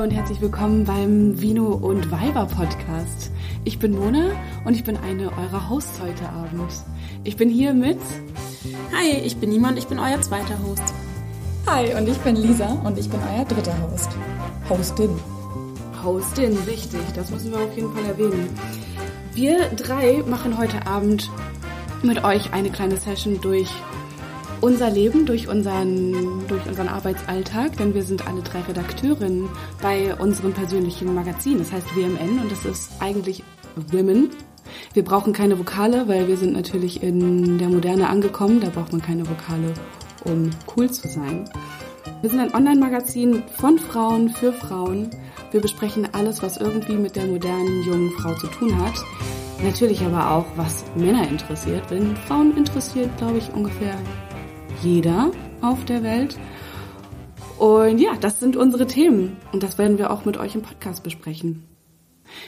Hallo und herzlich willkommen beim Vino und Weiber Podcast. Ich bin Mona und ich bin eine eurer Hosts heute Abend. Ich bin hier mit. Hi, ich bin Nima und ich bin euer zweiter Host. Hi, und ich bin Lisa und ich bin euer dritter Host. Hostin. Hostin, richtig, das müssen wir auf jeden Fall erwähnen. Wir drei machen heute Abend mit euch eine kleine Session durch unser Leben, durch unseren, durch unseren Arbeitsalltag, denn wir sind alle drei Redakteurinnen bei unserem persönlichen Magazin. Das heißt WMN und das ist eigentlich Women. Wir brauchen keine Vokale, weil wir sind natürlich in der Moderne angekommen. Da braucht man keine Vokale, um cool zu sein. Wir sind ein Online-Magazin von Frauen für Frauen. Wir besprechen alles, was irgendwie mit der modernen jungen Frau zu tun hat. Natürlich aber auch, was Männer interessiert, denn Frauen interessiert, glaube ich, ungefähr jeder auf der Welt. Und ja, das sind unsere Themen und das werden wir auch mit euch im Podcast besprechen.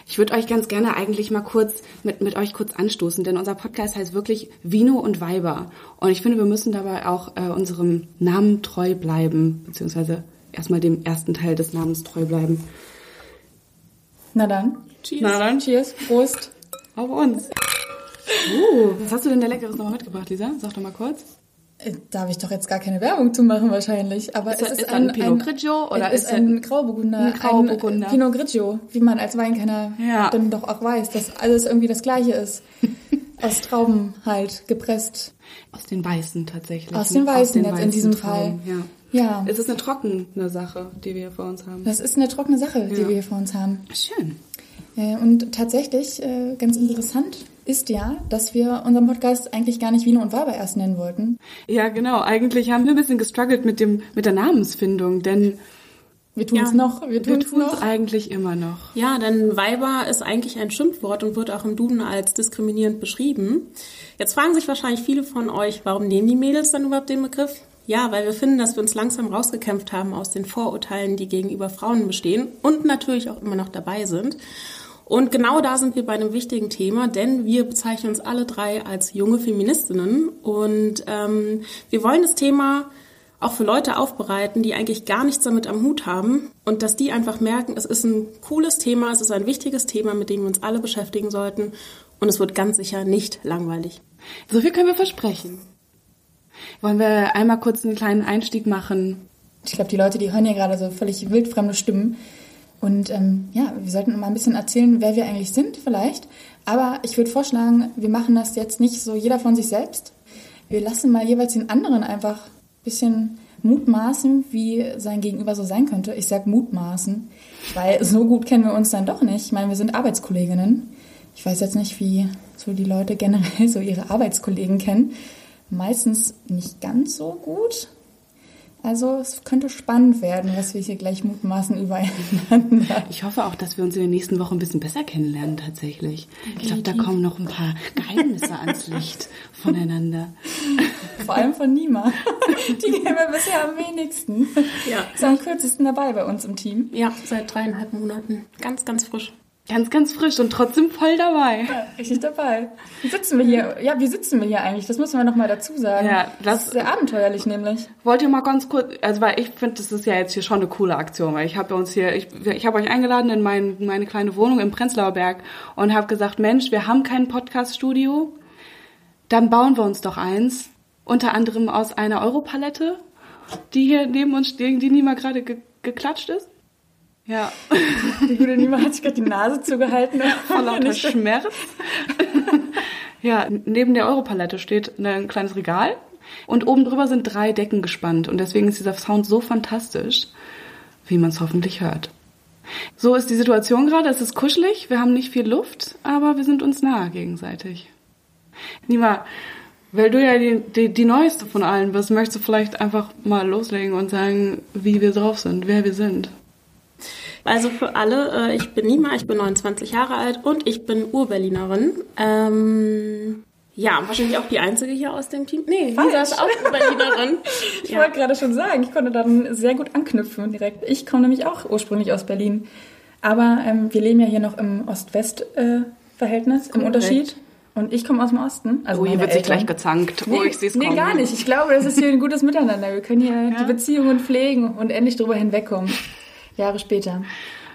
Ich würde euch ganz gerne eigentlich mal kurz mit, mit euch kurz anstoßen, denn unser Podcast heißt wirklich Vino und Weiber. Und ich finde, wir müssen dabei auch äh, unserem Namen treu bleiben, beziehungsweise erstmal dem ersten Teil des Namens treu bleiben. Na dann. Cheers. Na dann. Cheers. Prost. Auf uns. Uh, was hast du denn da Leckeres nochmal mitgebracht, Lisa? Sag doch mal kurz. Äh, darf ich doch jetzt gar keine Werbung zu machen wahrscheinlich. Aber ist es ist, ist ein, ein, Pinot ein Grigio oder es ist ein Grauburgunder. Ein Grauburgunder. Ein Pinot Grigio, wie man als Weinkenner Ja. dann doch auch weiß, dass alles irgendwie das Gleiche ist. Aus Trauben halt gepresst. Aus den Weißen tatsächlich. Aus den? Weißen jetzt in diesem Trauben, Ja. Ja, Es ist eine trockene Sache, die wir hier vor uns haben. das ist eine trockene Sache, die Ja. wir hier vor uns haben. Schön. Äh, Und tatsächlich, äh, ganz interessant ist ja, dass wir unseren Podcast eigentlich gar nicht Wiener und Weiber erst nennen wollten. Ja, genau. Eigentlich haben wir ein bisschen gestruggelt mit dem mit der Namensfindung, denn Wir tun es Ja, noch, wir tun es tun es noch. eigentlich immer noch. Ja, denn Weiber ist eigentlich ein Schimpfwort und wird auch im Duden als diskriminierend beschrieben. Jetzt fragen sich wahrscheinlich viele von euch, warum nehmen die Mädels dann überhaupt den Begriff? Ja, weil wir finden, dass wir uns langsam rausgekämpft haben aus den Vorurteilen, die gegenüber Frauen bestehen und natürlich auch immer noch dabei sind. Und genau da sind wir bei einem wichtigen Thema, denn wir bezeichnen uns alle drei als junge Feministinnen und ähm, wir wollen das Thema auch für Leute aufbereiten, die eigentlich gar nichts damit am Hut haben und dass die einfach merken, es ist ein cooles Thema, es ist ein wichtiges Thema, mit dem wir uns alle beschäftigen sollten und es wird ganz sicher nicht langweilig. So viel können wir versprechen. Wollen wir einmal kurz einen kleinen Einstieg machen? Ich glaube, die Leute, die hören hier gerade so völlig wildfremde Stimmen. Und ähm, ja, wir sollten mal ein bisschen erzählen, wer wir eigentlich sind vielleicht. Aber ich würde vorschlagen, wir machen das jetzt nicht so jeder von sich selbst. Wir lassen mal jeweils den anderen einfach ein bisschen mutmaßen, wie sein Gegenüber so sein könnte. Ich sag mutmaßen, weil so gut kennen wir uns dann doch nicht. Ich meine, wir sind Arbeitskolleginnen. Ich weiß jetzt nicht, wie so die Leute generell so ihre Arbeitskollegen kennen. Meistens nicht ganz so gut. Also es könnte spannend werden, was wir hier gleich mutmaßen übereinander. Ich hoffe auch, dass wir uns in den nächsten Wochen ein bisschen besser kennenlernen tatsächlich. Ich glaube, da kommen noch ein paar Geheimnisse ans Licht voneinander. Vor allem von Nima. Die kennen wir bisher am wenigsten. Ja. Ist am kürzesten dabei bei uns im Team. Ja, seit dreieinhalb Monaten. Ganz, ganz frisch. Ganz, ganz frisch und trotzdem voll dabei. Ja, richtig dabei. Wie sitzen wir hier? Ja, wie sitzen wir hier eigentlich? Das müssen wir noch mal dazu sagen. Ja, das das- ist sehr abenteuerlich nämlich. Wollt ihr mal ganz kurz, also weil ich finde, das ist ja jetzt hier schon eine coole Aktion, weil ich habe uns hier, ich, ich habe euch eingeladen in mein, meine kleine Wohnung im Prenzlauer Berg und habe gesagt, Mensch, wir haben kein Podcast-Studio, dann bauen wir uns doch eins, unter anderem aus einer Europalette, die hier neben uns stehen, die nie mal gerade ge geklatscht ist. Ja, Die gute Nima hat sich gerade die Nase zugehalten. vor lauter Schmerz. ja, neben der Europalette steht ein kleines Regal und oben drüber sind drei Decken gespannt und deswegen ist dieser Sound so fantastisch, wie man es hoffentlich hört. So ist die Situation gerade, es ist kuschelig, wir haben nicht viel Luft, aber wir sind uns nahe gegenseitig. Nima, weil du ja die, die, die Neueste von allen bist, möchtest du vielleicht einfach mal loslegen und sagen, wie wir drauf sind, wer wir sind. Also für alle, äh, ich bin Nima, ich bin 29 Jahre alt und ich bin Urberlinerin. Ähm, ja, wahrscheinlich auch die einzige hier aus dem Team. Nee, Falsch. Lisa ist auch Urberlinerin. Ich ja. wollte gerade schon sagen, ich konnte dann sehr gut anknüpfen direkt. Ich komme nämlich auch ursprünglich aus Berlin. Aber ähm, wir leben ja hier noch im Ost-West-Verhältnis, im Korrekt. Unterschied. Und ich komme aus dem Osten. Also Oh, hier wird sich Eltern. gleich gezankt. Oh, ich sehe es nee, kommen. gar nicht. Ich glaube, das ist hier ein gutes Miteinander. Wir können hier die Beziehungen pflegen und endlich drüber hinwegkommen. Jahre später.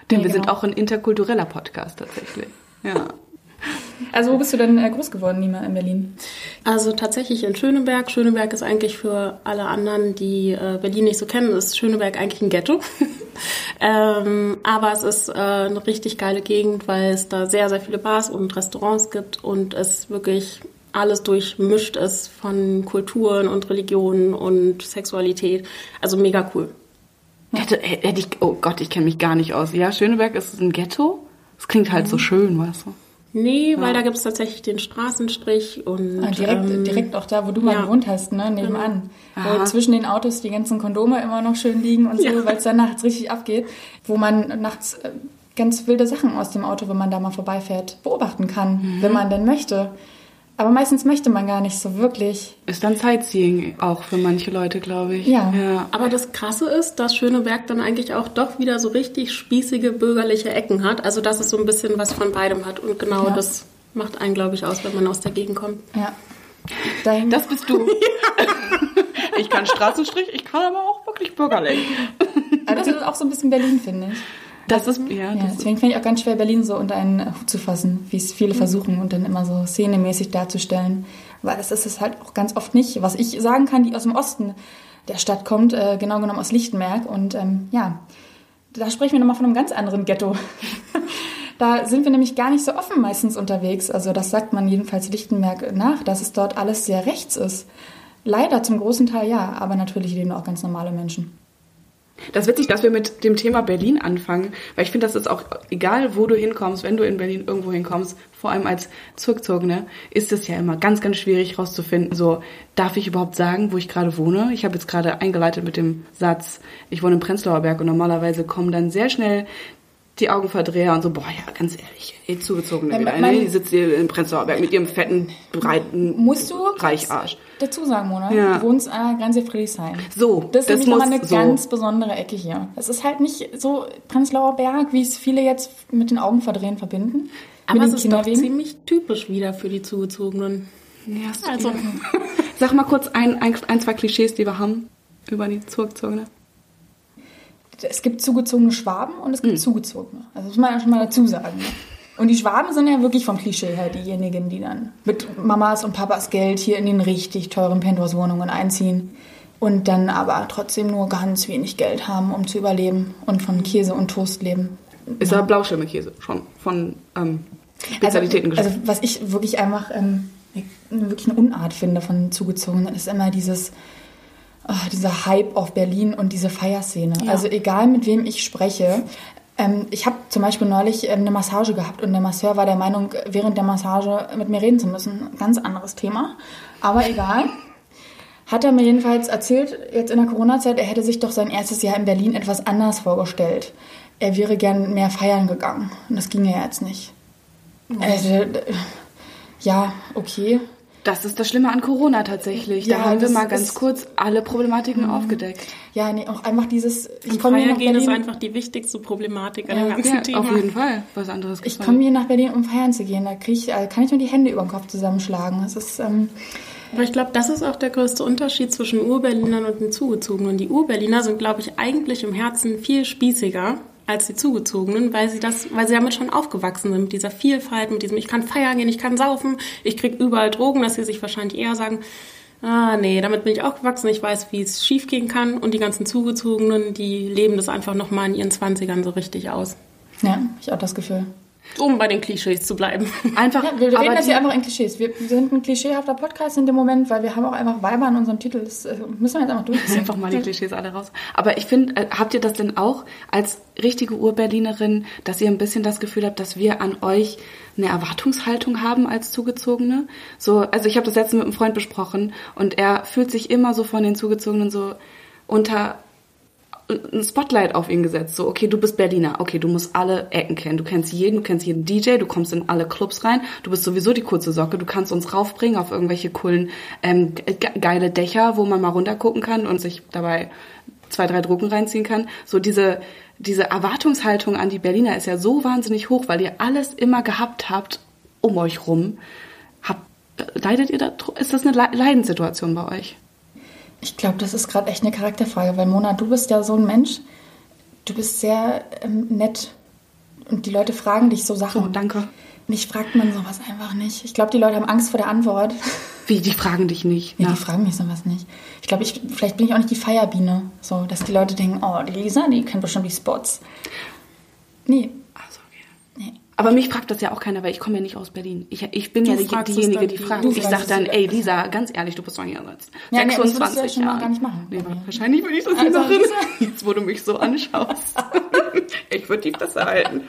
Denn Nee, wir sind genau. auch ein interkultureller Podcast tatsächlich. Ja. Also wo bist du denn äh, groß geworden, Nima, in Berlin? Also tatsächlich in Schöneberg. Schöneberg ist eigentlich für alle anderen, die äh, Berlin nicht so kennen, ist Schöneberg eigentlich ein Ghetto. ähm, aber es ist äh, eine richtig geile Gegend, weil es da sehr, sehr viele Bars und Restaurants gibt und es wirklich alles durchmischt ist von Kulturen und Religionen und Sexualität. Also mega cool. Hätte, hätte ich, oh Gott, ich kenne mich gar nicht aus. Ja, Schöneberg ist ein Ghetto. Das klingt halt so schön, weißt du. Nee, weil da gibt es tatsächlich den Straßenstrich und Ah, direkt, ähm, direkt auch da, wo du mal ja. gewohnt hast, ne, nebenan. Aha. Wo zwischen den Autos die ganzen Kondome immer noch schön liegen und so, Ja. weil es dann nachts richtig abgeht. Wo man nachts äh, ganz wilde Sachen aus dem Auto, wenn man da mal vorbeifährt, beobachten kann, Mhm. wenn man denn möchte. Aber meistens möchte man gar nicht so wirklich. Ist dann Sightseeing auch für manche Leute, glaube ich. Ja. ja. Aber das Krasse ist, dass Schöneberg dann eigentlich auch doch wieder so richtig spießige bürgerliche Ecken hat. Also dass es so ein bisschen was von beidem hat. Und genau Ja. das macht einen, glaube ich, aus, wenn man aus der Gegend kommt. Ja. Dahin, Das bist du. ich kann Straßenstrich, ich kann aber auch wirklich bürgerlich. aber das ist auch so ein bisschen Berlin, finde ich. Das ist, ja, Ja, das deswegen finde ich auch ganz schwer, Berlin so unter einen Hut zu fassen, wie es viele versuchen und dann immer so szenemäßig darzustellen. Weil das ist es halt auch ganz oft nicht. Was ich sagen kann, die aus dem Osten der Stadt kommt, äh, genau genommen aus Lichtenberg. Und ähm, ja, da sprechen wir nochmal von einem ganz anderen Ghetto. da sind wir nämlich gar nicht so offen meistens unterwegs. Also das sagt man jedenfalls Lichtenberg nach, dass es dort alles sehr rechts ist. Leider zum großen Teil ja, aber natürlich leben auch ganz normale Menschen. Das ist witzig, dass wir mit dem Thema Berlin anfangen, weil ich finde, das ist auch egal, wo du hinkommst, wenn du in Berlin irgendwo hinkommst, vor allem als Zurückzogene, ist es ja immer ganz, ganz schwierig rauszufinden, so, darf ich überhaupt sagen, wo ich gerade wohne? Ich habe jetzt gerade eingeleitet mit dem Satz, ich wohne im Prenzlauer Berg und normalerweise kommen dann sehr schnell die Augenverdreher und so, boah, ja, ganz ehrlich, ihr Zugezogene Ja, wieder, ne? Die sitzt hier im Prenzlauer Berg mit ihrem fetten, breiten Musst du Reicharsch. dazu sagen, Mona, Ja. du wohnst an der Grenze Friedrichshain. So, Das ist das nämlich nochmal muss eine so. ganz besondere Ecke hier. Es ist halt nicht so Prenzlauer Berg, wie es viele jetzt mit den Augen verdrehen verbinden. Aber es ist doch ziemlich typisch wieder für die Zugezogenen. Ja, Also, Sag mal kurz ein, ein, ein, zwei Klischees, die wir haben über die Zugezogene. Es gibt zugezogene Schwaben und es gibt Hm. zugezogene. Also das muss man ja schon mal dazu sagen. Ne? Und die Schwaben sind ja wirklich vom Klischee her diejenigen, die dann mit Mamas und Papas Geld hier in den richtig teuren Penthouse-Wohnungen einziehen und dann aber trotzdem nur ganz wenig Geld haben, um zu überleben und von Käse und Toast leben. Ist aber Blauschimmelkäse schon von ähm, Spezialitäten also, also was ich wirklich einfach ähm, wirklich eine Unart finde von Zugezogenen, ist immer dieses ah, dieser Hype auf Berlin und diese Feierszene. Ja. Also egal mit wem ich spreche. Ähm, ich habe zum Beispiel neulich ähm, eine Massage gehabt und der Masseur war der Meinung, während der Massage mit mir reden zu müssen. Ganz anderes Thema, aber egal. Hat er mir jedenfalls erzählt, jetzt in der Corona-Zeit, er hätte sich doch sein erstes Jahr in Berlin etwas anders vorgestellt. Er wäre gern mehr feiern gegangen. Und das ging ja jetzt nicht. Also, äh, ja, okay. Das ist das Schlimme an Corona tatsächlich. Ja, da haben wir mal ganz kurz alle Problematiken aufgedeckt. Ja, nee, auch einfach dieses, ich komme hier nach Feiern gehen ist Berlin, einfach die wichtigste Problematik an Ja. dem ganzen Ja, Thema. auf jeden Fall. Was anderes ich komme hier nach Berlin, um feiern zu gehen. Da krieg ich, äh, kann ich nur die Hände über den Kopf zusammenschlagen. Das ist, ähm, Aber ich glaube, das ist auch der größte Unterschied zwischen Urberlinern und den Zugezogenen. Die Urberliner sind, glaube ich, eigentlich im Herzen viel spießiger als die Zugezogenen, weil sie das, weil sie damit schon aufgewachsen sind, mit dieser Vielfalt, mit diesem, ich kann feiern gehen, ich kann saufen, ich krieg überall Drogen, dass sie sich wahrscheinlich eher sagen, ah, nee, damit bin ich aufgewachsen, ich weiß, wie es schiefgehen kann und die ganzen Zugezogenen, die leben das einfach nochmal in ihren Zwanzigern so richtig aus. ja, ich auch das Gefühl. Um bei den Klischees zu bleiben. Einfach, Ja, wir reden jetzt hier einfach in Klischees. Wir sind ein klischeehafter Podcast in dem Moment, weil wir haben auch einfach Weiber in unserem Titel. Das äh, müssen wir jetzt einfach durchziehen. einfach mal die Klischees alle raus. Aber ich finde, äh, habt ihr das denn auch als richtige Urberlinerin, dass ihr ein bisschen das Gefühl habt, dass wir an euch eine Erwartungshaltung haben als Zugezogene? So, also ich habe das letztens mit einem Freund besprochen und er fühlt sich immer so von den Zugezogenen so unter ein Spotlight auf ihn gesetzt. So, okay, du bist Berliner. Okay, du musst alle Ecken kennen. Du kennst jeden, du kennst jeden DJ, du kommst in alle Clubs rein. Du bist sowieso die kurze Socke. Du kannst uns raufbringen auf irgendwelche coolen, ähm, ge- geile Dächer, wo man mal runtergucken kann und sich dabei zwei, drei Drucken reinziehen kann. So diese, diese Erwartungshaltung an die Berliner ist ja so wahnsinnig hoch, weil ihr alles immer gehabt habt um euch rum. Habt, leidet ihr da, ist das eine Le- Leidenssituation bei euch? Ich glaube, das ist gerade echt eine Charakterfrage, weil Mona, du bist ja so ein Mensch, Du bist sehr ähm, nett und die Leute fragen dich so Sachen. Oh, danke. Mich fragt man sowas einfach nicht. Ich glaube, die Leute haben Angst vor der Antwort. Wie, die fragen dich nicht? Ja, Na, die fragen mich sowas nicht. Ich glaube, ich, vielleicht bin ich auch nicht die Feierbiene. So, dass die Leute denken, oh, die Lisa, die kennt bestimmt die Spots. Nee. Aber mich fragt das ja auch keiner, weil ich komme ja nicht aus Berlin. Ich, ich bin Du ja die, diejenige, dann die fragt. Ich sag dann, ey Lisa, ganz ehrlich, du bist doch hier seit Ja, nee, das ja 26 schon mal Jahren. gar nicht machen. Nee, wahrscheinlich würde ich das nicht Also, machen. Jetzt, wo du mich so anschaust. ich würde die Fresse halten.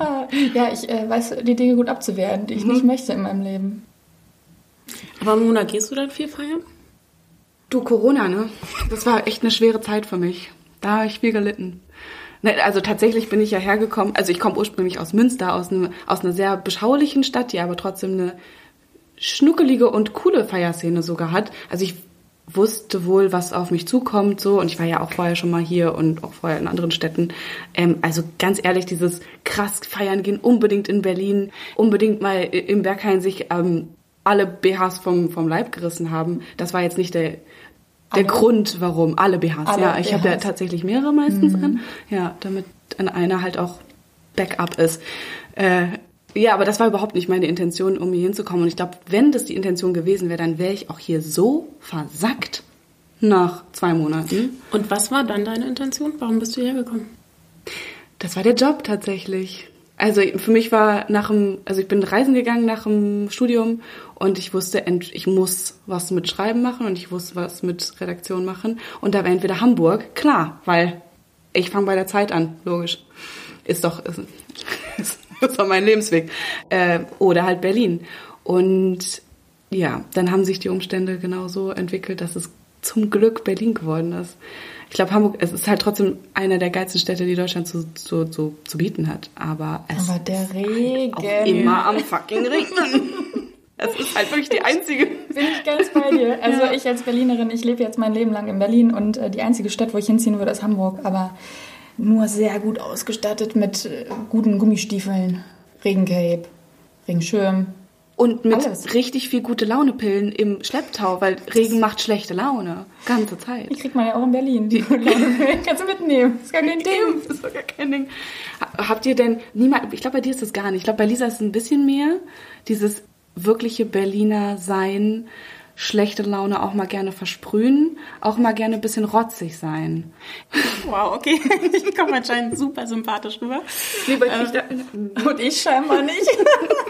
Ah, ja, ich äh, weiß die Dinge gut abzuwehren, die ich Mhm. nicht möchte in meinem Leben. Aber Mona, gehst du dann viel feiern? Du, Corona, ne? Das war echt eine schwere Zeit für mich. Da habe ich viel gelitten. Ne, Also tatsächlich bin ich ja hergekommen, also ich komme ursprünglich aus Münster, aus, einem, aus einer sehr beschaulichen Stadt, die aber trotzdem eine schnuckelige und coole Feierszene sogar hat. Also ich wusste wohl, was auf mich zukommt, so und ich war ja auch vorher schon mal hier und auch vorher in anderen Städten. Ähm, also ganz ehrlich, dieses krass feiern gehen, unbedingt in Berlin, unbedingt mal im Berghain sich ähm, alle BHs vom, vom Leib gerissen haben. Das war jetzt nicht der, der Alle? Grund, warum alle BHs. Alle ja, ich habe ja tatsächlich mehrere meistens an. Ja, damit an einer halt auch Backup ist. Äh, ja, aber das war überhaupt nicht meine Intention, um hier hinzukommen. Und ich glaube, wenn das die Intention gewesen wäre, dann wäre ich auch hier so versackt nach zwei Monaten. Und was war dann deine Intention? Warum bist du hergekommen? Das war der Job tatsächlich. Also für mich war nach dem, also ich bin reisen gegangen nach dem Studium und ich wusste, ich muss was mit Schreiben machen und ich wusste was mit Redaktion machen. Und da war entweder Hamburg, klar, weil ich fange bei der Zeit an, logisch. Ist doch, ist, ist doch mein Lebensweg. Äh, oder halt Berlin. Und ja, dann haben sich die Umstände genauso entwickelt, dass es zum Glück Berlin geworden ist. Ich glaube, Hamburg, es ist halt trotzdem einer der geilsten Städte, die Deutschland zu, zu, zu, zu bieten hat. Aber es Aber der ist Regen. auch immer am fucking Regnen. Es ist halt wirklich die einzige. Bin ich ganz bei dir. Also ich als Berlinerin, ich lebe jetzt mein Leben lang in Berlin und äh, die einzige Stadt, wo ich hinziehen würde, ist Hamburg. Aber nur sehr gut ausgestattet mit äh, guten Gummistiefeln, Regencape, Regenschirm. Und mit Alles. richtig viel gute Launepillen im Schlepptau, weil Regen macht schlechte Laune. Ganze Zeit. Die kriegt man ja auch in Berlin. Die kannst du mitnehmen. Ist gar kein Ding. Das ist doch gar kein Ding. Ha- Habt ihr denn niemand, ich glaube, bei dir ist das gar nicht. Ich glaube, bei Lisa ist es ein bisschen mehr. Dieses wirkliche Berliner Sein, schlechte Laune auch mal gerne versprühen, auch mal gerne ein bisschen rotzig sein. Wow, okay. Ich komme anscheinend super sympathisch rüber. Und ich scheinbar nicht.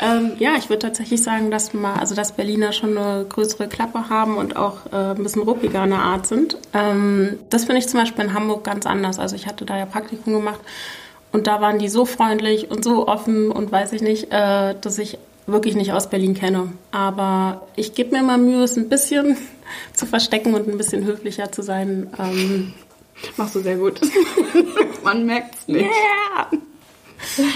Ähm, ja, ich würde tatsächlich sagen, dass mal, also dass Berliner schon eine größere Klappe haben und auch äh, ein bisschen ruppiger in der Art sind. Ähm, das finde ich zum Beispiel in Hamburg ganz anders. Also ich hatte da ja Praktikum gemacht und da waren die so freundlich und so offen und weiß ich nicht, äh, dass ich wirklich nicht aus Berlin kenne. Aber ich gebe mir mal Mühe, es ein bisschen zu verstecken und ein bisschen höflicher zu sein. Ähm, Machst du sehr gut. Man merkt's nicht. yeah!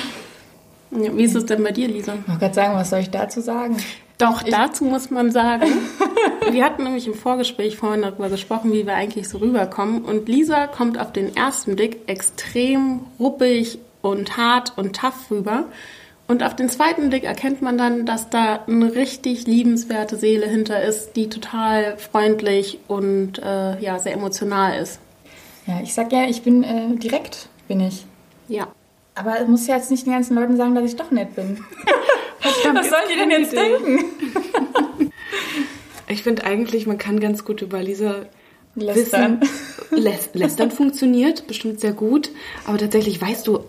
Ja, Wie ist es denn bei dir, Lisa? Ich wollte gerade sagen, was soll ich dazu sagen? Doch, dazu muss man sagen, wir hatten nämlich im Vorgespräch vorhin darüber gesprochen, wie wir eigentlich so rüberkommen. Und Lisa kommt auf den ersten Blick extrem ruppig und hart und tough rüber. Und auf den zweiten Blick erkennt man dann, dass da eine richtig liebenswerte Seele hinter ist, die total freundlich und äh, ja, sehr emotional ist. Ja, ich sag ja, ich bin äh, direkt, bin ich. Ja. Aber ich muss ja jetzt nicht den ganzen Leuten sagen, dass ich doch nett bin. Was sollen die denn jetzt denken? Ich finde eigentlich, man kann ganz gut über Lisa Lästern. wissen. Läs Lästern funktioniert bestimmt sehr gut, aber tatsächlich weißt du,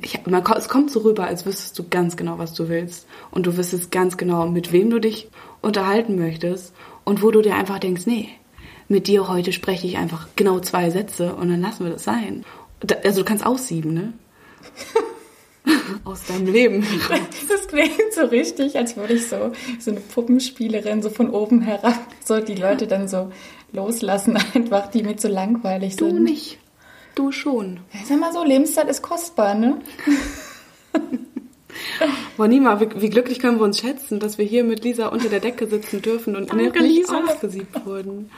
ich, man, es kommt so rüber, als wüsstest du ganz genau, was du willst. Und du wüsstest ganz genau, mit wem du dich unterhalten möchtest und wo du dir einfach denkst, nee, mit dir heute spreche ich einfach genau zwei Sätze und dann lassen wir das sein. Also du kannst aussieben, ne? Aus deinem Leben. Das klingt so richtig, als würde ich so, so eine Puppenspielerin so von oben herab, so die Leute dann so loslassen, einfach, die mir zu langweilig Du sind. nicht. Du schon. Ja, sag mal so, Lebenszeit ist kostbar, ne? Boah, Nima, wie, wie glücklich können wir uns schätzen, dass wir hier mit Lisa unter der Decke sitzen dürfen und Danke, nicht Lisa. ausgesiebt wurden.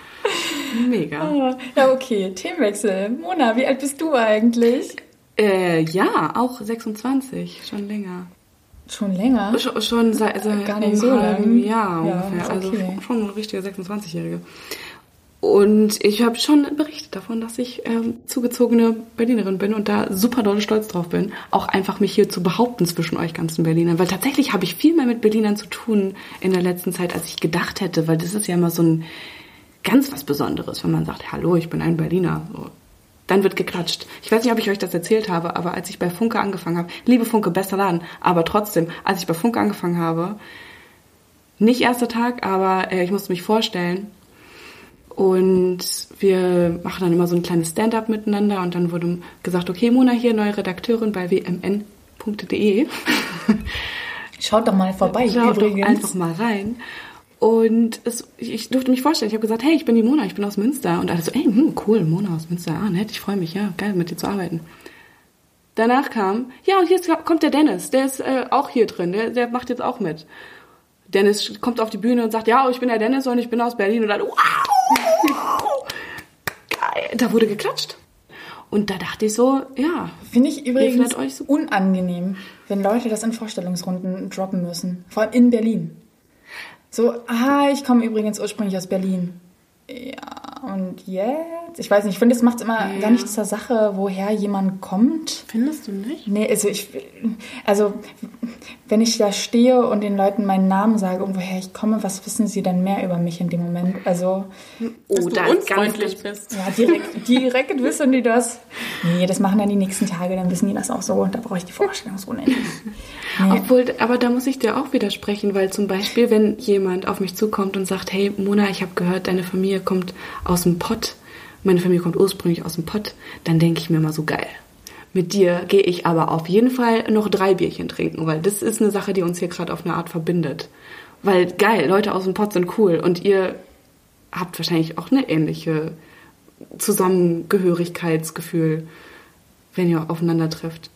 Mega. Ah, Ja, okay, Themenwechsel. Mona, wie alt bist du eigentlich? Äh, ja, auch 26, schon länger. Schon länger? Schon, schon seit, seit Gar nicht so lang. Ja, ungefähr. Also okay. schon eine richtige 26-Jährige. Und ich habe schon berichtet davon, dass ich ähm, zugezogene Berlinerin bin und da super doll stolz drauf bin, auch einfach mich hier zu behaupten zwischen euch ganzen Berlinern. Weil tatsächlich habe ich viel mehr mit Berlinern zu tun in der letzten Zeit, als ich gedacht hätte, weil das ist ja immer so ein ganz was Besonderes, wenn man sagt, hallo, ich bin ein Berliner. So. Dann wird geklatscht. Ich weiß nicht, ob ich euch das erzählt habe, aber als ich bei Funke angefangen habe, liebe Funke, bester Laden, aber trotzdem, als ich bei Funke angefangen habe, nicht erster Tag, aber äh, ich musste mich vorstellen und wir machen dann immer so ein kleines Stand-up miteinander und dann wurde gesagt, okay, Mona hier, neue Redakteurin bei wmn.de. Schaut doch mal vorbei Schaut übrigens. Doch einfach mal rein. Und es, ich durfte mich vorstellen. Ich habe gesagt, hey, ich bin die Mona, ich bin aus Münster. Und alle so, ey, hm, cool, Mona aus Münster. Ah, nett, ich freue mich, ja, geil, mit dir zu arbeiten. Danach kam, ja, und ist, kommt der Dennis, der ist äh, auch hier drin, der, der macht jetzt auch mit. Dennis kommt auf die Bühne und sagt, ja, ich bin der Dennis und ich bin aus Berlin. Und dann, wow, geil, da wurde geklatscht. Und da dachte ich so, ja. Finde ich übrigens so unangenehm, wenn Leute das in Vorstellungsrunden droppen müssen. Vor allem in Berlin. So, ah, ich komme übrigens ursprünglich aus Berlin. Ja, und jetzt? Ich weiß nicht, ich finde, es macht immer ja. gar nichts zur Sache, woher jemand kommt. Findest du nicht? Nee, also ich, also wenn ich da stehe und den Leuten meinen Namen sage und woher ich komme, was wissen sie denn mehr über mich in dem Moment? Also, oh, Dass da du unfreundlich bist. Ja, direkt, direkt wissen die das. Nee, das machen dann die nächsten Tage, dann wissen die das auch so. Da brauche ich die Vorstellungsrunde nicht. Nee. Obwohl, aber da muss ich dir auch widersprechen, weil zum Beispiel, wenn jemand auf mich zukommt und sagt, hey Mona, ich habe gehört, deine Familie kommt aus dem Pott, meine Familie kommt ursprünglich aus dem Pott, dann denke ich mir immer so geil. Mit dir gehe ich aber auf jeden Fall noch drei Bierchen trinken, weil das ist eine Sache, die uns hier gerade auf eine Art verbindet. Weil geil, Leute aus dem Pott sind cool und ihr habt wahrscheinlich auch eine ähnliche Zusammengehörigkeitsgefühl, wenn ihr aufeinander trefft.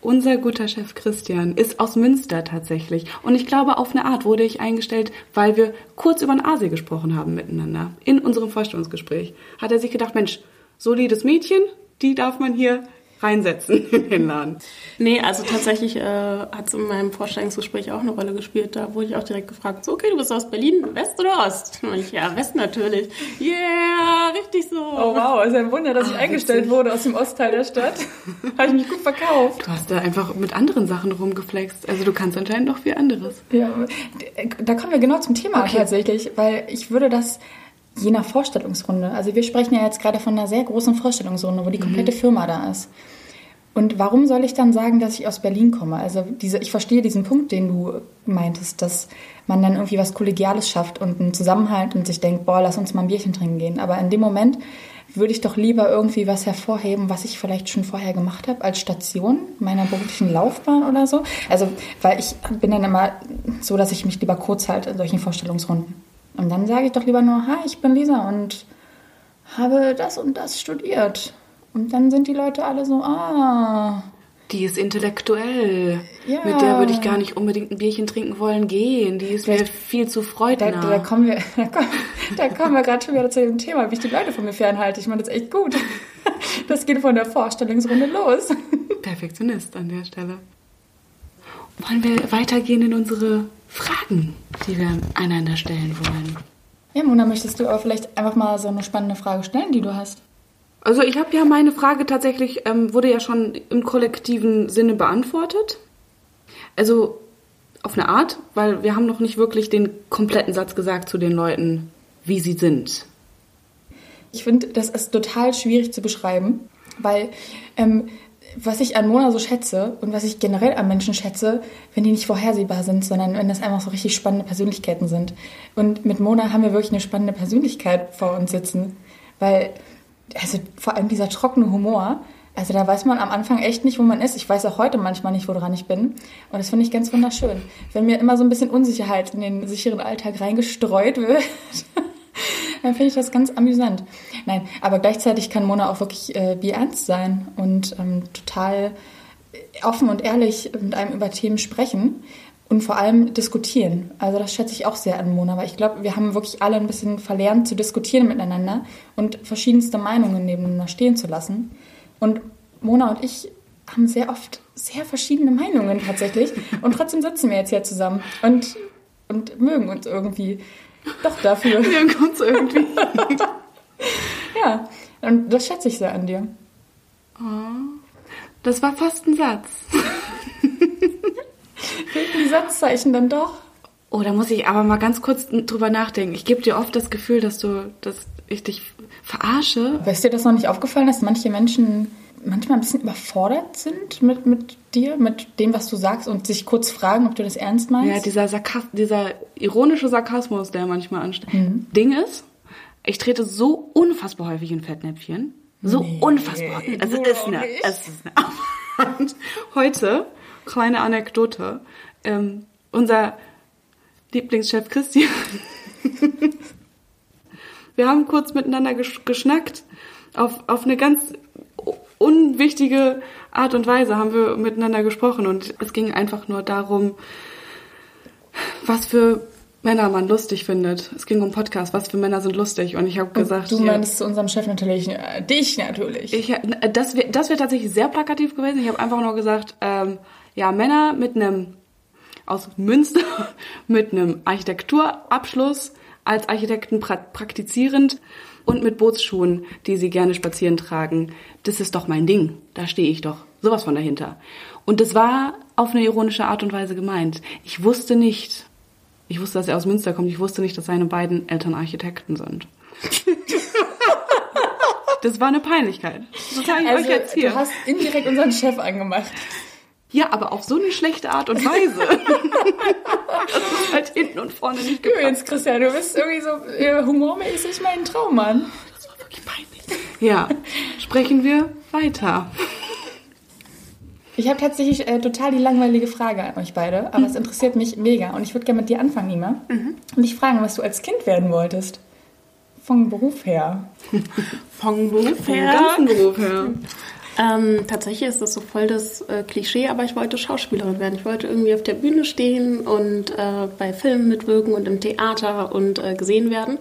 Unser guter Chef Christian ist aus Münster tatsächlich. Und ich glaube, auf eine Art wurde ich eingestellt, weil wir kurz über den Asi gesprochen haben miteinander. In unserem Vorstellungsgespräch hat er sich gedacht, Mensch, solides Mädchen, die darf man hier reinsetzen in den Laden. Nee, also tatsächlich äh, hat es in meinem Vorstellungsgespräch auch eine Rolle gespielt. Da wurde ich auch direkt gefragt, so, okay, du bist aus Berlin, West oder Ost? Und ich, ja, West natürlich. Yeah, richtig so. Oh wow, ist ein Wunder, dass ich ah, eingestellt wurde aus dem Ostteil der Stadt. Habe ich mich gut verkauft. Du hast da einfach mit anderen Sachen rumgeflext. Also du kannst anscheinend noch viel anderes. Ja, da kommen wir genau zum Thema okay. tatsächlich, weil ich würde das je nach Vorstellungsrunde. Also wir sprechen ja jetzt gerade von einer sehr großen Vorstellungsrunde, wo die komplette mhm. Firma da ist. Und warum soll ich dann sagen, dass ich aus Berlin komme? Also diese, ich verstehe diesen Punkt, den du meintest, dass man dann irgendwie was Kollegiales schafft und einen Zusammenhalt und sich denkt, boah, lass uns mal ein Bierchen trinken gehen. Aber in dem Moment würde ich doch lieber irgendwie was hervorheben, was ich vielleicht schon vorher gemacht habe als Station meiner beruflichen Laufbahn oder so. Also, weil ich bin dann immer so, dass ich mich lieber kurz halte in solchen Vorstellungsrunden. Und dann sage ich doch lieber nur, hi, ich bin Lisa und habe das und das studiert. Und dann sind die Leute alle so, ah. Die ist intellektuell. Ja. Mit der würde ich gar nicht unbedingt ein Bierchen trinken wollen gehen. Die ist mir viel zu freudnah. Da, da kommen wir, da kommen, da kommen wir gerade schon wieder zu dem Thema, wie ich die Leute von mir fernhalte. Ich meine, das ist echt gut. Das geht von der Vorstellungsrunde los. Perfektionist an der Stelle. Wollen wir weitergehen in unsere Fragen, die wir einander stellen wollen? Ja, Mona, möchtest du aber vielleicht einfach mal so eine spannende Frage stellen, die du hast? Also ich habe ja meine Frage tatsächlich, ähm, wurde ja schon im kollektiven Sinne beantwortet. Also auf eine Art, weil wir haben noch nicht wirklich den kompletten Satz gesagt zu den Leuten, wie sie sind. Ich finde, das ist total schwierig zu beschreiben, weil ähm, was ich an Mona so schätze und was ich generell an Menschen schätze, wenn die nicht vorhersehbar sind, sondern wenn das einfach so richtig spannende Persönlichkeiten sind. Und mit Mona haben wir wirklich eine spannende Persönlichkeit vor uns sitzen, weil also vor allem dieser trockene Humor, also da weiß man am Anfang echt nicht, wo man ist. Ich weiß auch heute manchmal nicht, woran ich bin. Und das finde ich ganz wunderschön. Wenn mir immer so ein bisschen Unsicherheit in den sicheren Alltag reingestreut wird, dann finde ich das ganz amüsant. Nein, aber gleichzeitig kann Mona auch wirklich äh, wie ernst sein und ähm, total offen und ehrlich mit einem über Themen sprechen und vor allem diskutieren. Also das schätze ich auch sehr an Mona, weil ich glaube, wir haben wirklich alle ein bisschen verlernt zu diskutieren miteinander und verschiedenste Meinungen nebeneinander stehen zu lassen. Und Mona und ich haben sehr oft sehr verschiedene Meinungen tatsächlich und trotzdem sitzen wir jetzt hier zusammen und, und mögen uns irgendwie. Doch dafür. mögen uns irgendwie. Ja, und das schätze ich sehr an dir. Das war fast ein Satz. Fehlten die Satzzeichen dann doch? Oh, da muss ich aber mal ganz kurz drüber nachdenken. Ich gebe dir oft das Gefühl, dass du, dass ich dich verarsche. Ist dir das noch nicht aufgefallen, dass manche Menschen manchmal ein bisschen überfordert sind mit, mit dir, mit dem, was du sagst und sich kurz fragen, ob du das ernst meinst? Ja, dieser, Sarkas dieser ironische Sarkasmus, der manchmal ansteht. Ding ist, ich trete so unfassbar häufig in Fettnäpfchen. So Nee, unfassbar. Es du ist doch eine, es ist eine heute, kleine Anekdote, ähm, unser Lieblingschef Christian, wir haben kurz miteinander gesch geschnackt, auf, auf eine ganz unwichtige Art und Weise haben wir miteinander gesprochen und es ging einfach nur darum, was für Männer man lustig findet. Es ging um Podcast, was für Männer sind lustig und ich habe gesagt, du meinst zu unserem Chef natürlich, äh, dich natürlich. ich, das wäre das wär tatsächlich sehr plakativ gewesen. Ich habe einfach nur gesagt, ähm, ja, Männer mit einem aus Münster mit einem Architekturabschluss als Architekten pra praktizierend und mit Bootsschuhen, die sie gerne spazieren tragen. Das ist doch mein Ding. Da stehe ich doch. Sowas von dahinter. Und das war auf eine ironische Art und Weise gemeint. Ich wusste nicht, ich wusste, dass er aus Münster kommt. Ich wusste nicht, dass seine beiden Eltern Architekten sind. Das war eine Peinlichkeit. Das sage ich also, euch jetzt hier. du hast indirekt unseren Chef angemacht. Ja, aber auf so eine schlechte Art und Weise. das ist halt hinten und vorne nicht gepasst. Übrigens, Christian, du bist irgendwie so äh, humormäßig mein Traummann. Das war wirklich peinlich. Ja, sprechen wir weiter. Ich habe tatsächlich äh, total die langweilige Frage an euch beide, aber es interessiert mich mega und ich würde gerne mit dir anfangen, Nima. Und dich fragen, was du als Kind werden wolltest. Vom Beruf her. Vom Beruf Vom her. ganzen Beruf her. Ähm, tatsächlich ist das so voll das äh, Klischee, aber ich wollte Schauspielerin werden. Ich wollte irgendwie auf der Bühne stehen und äh, bei Filmen mitwirken und im Theater und äh, gesehen werden.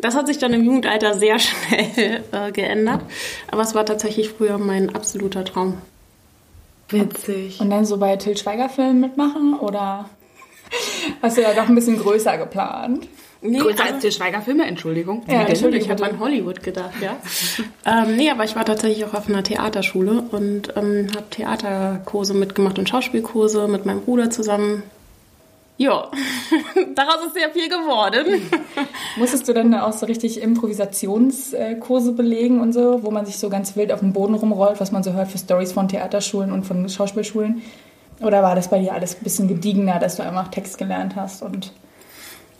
Das hat sich dann im Jugendalter sehr schnell äh, geändert, aber es war tatsächlich früher mein absoluter Traum. Witzig. Und dann so bei Till Schweiger Filmen mitmachen oder hast du da doch ein bisschen größer geplant? Nee, Größer also- als die Schweigerfilme, Entschuldigung. Ja, Entschuldigung, ich habe an Hollywood gedacht, ja. ähm, nee, aber ich war tatsächlich auch auf einer Theaterschule und ähm, habe Theaterkurse mitgemacht und Schauspielkurse mit meinem Bruder zusammen. Ja, daraus ist sehr viel geworden. Musstest du dann auch so richtig Improvisationskurse belegen und so, wo man sich so ganz wild auf dem Boden rumrollt, was man so hört für Stories von Theaterschulen und von Schauspielschulen? Oder war das bei dir alles ein bisschen gediegener, dass du einfach Text gelernt hast und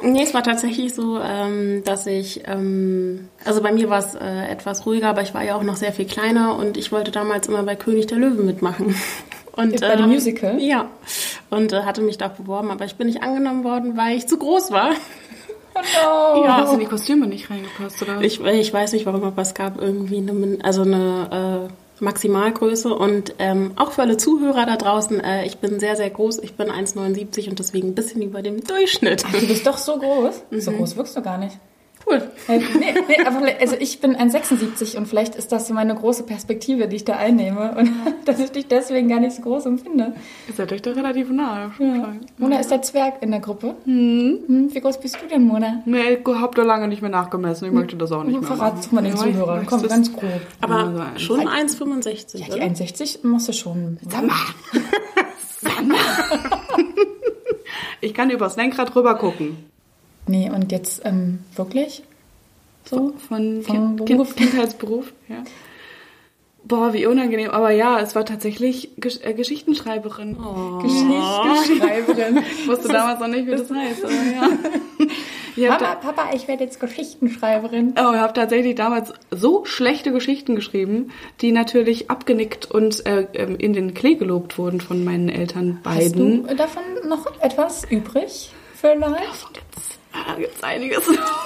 Nee, es war tatsächlich so, ähm, dass ich, ähm, also bei mir war es äh, etwas ruhiger, aber ich war ja auch noch sehr viel kleiner und ich wollte damals immer bei König der Löwen mitmachen. Und, Bei dem ähm, Musical? Ja. Und äh, hatte mich da beworben, aber ich bin nicht angenommen worden, weil ich zu groß war. Oh, Ja. Hast du in die Kostüme nicht reingepasst, oder? Ich, ich weiß nicht warum, aber es gab irgendwie eine, also eine äh, Maximalgröße und ähm, auch für alle Zuhörer da draußen, äh, ich bin sehr, sehr groß. Ich bin 1,79 und deswegen ein bisschen über dem Durchschnitt. Du bist doch so groß. So groß wirkst du gar nicht. Cool. Äh, nee, nee, aber vielleicht- also ich bin 1,76 und vielleicht ist das so meine große Perspektive, die ich da einnehme und dass ich dich deswegen gar nicht so groß empfinde. Ihr seid euch da relativ nah. Ja. Mona ist der Zwerg in der Gruppe. Hm, wie groß bist du denn, Mona? Nee, ich hab da lange nicht mehr nachgemessen. Ich möchte das auch nicht mehr Verrat machen. doch mal den Zuhörern. Komm, ganz grob. Aber Ja, schon ein- 1,65. Ja, die oder? 1,60 musst du schon. Sag mal. Sag mal. Ich kann übers Lenkrad rüber gucken. Nee, und jetzt ähm, wirklich? So? Von, Vom kind, Beruf? Kind, Kindheitsberuf, ja. Boah, wie unangenehm. Aber ja, es war tatsächlich Gesch äh, Geschichtenschreiberin. Oh. Geschichtsschreiberin. Ich wusste damals noch nicht, wie das heißt. Aber ja. Ich Mama, Papa, ich werde jetzt Geschichtenschreiberin. oh, ich habe tatsächlich damals so schlechte Geschichten geschrieben, die natürlich abgenickt und äh, ähm, in den Klee gelobt wurden von meinen Eltern beiden. Hast du davon noch etwas übrig? Vielleicht? Da gibt's einiges.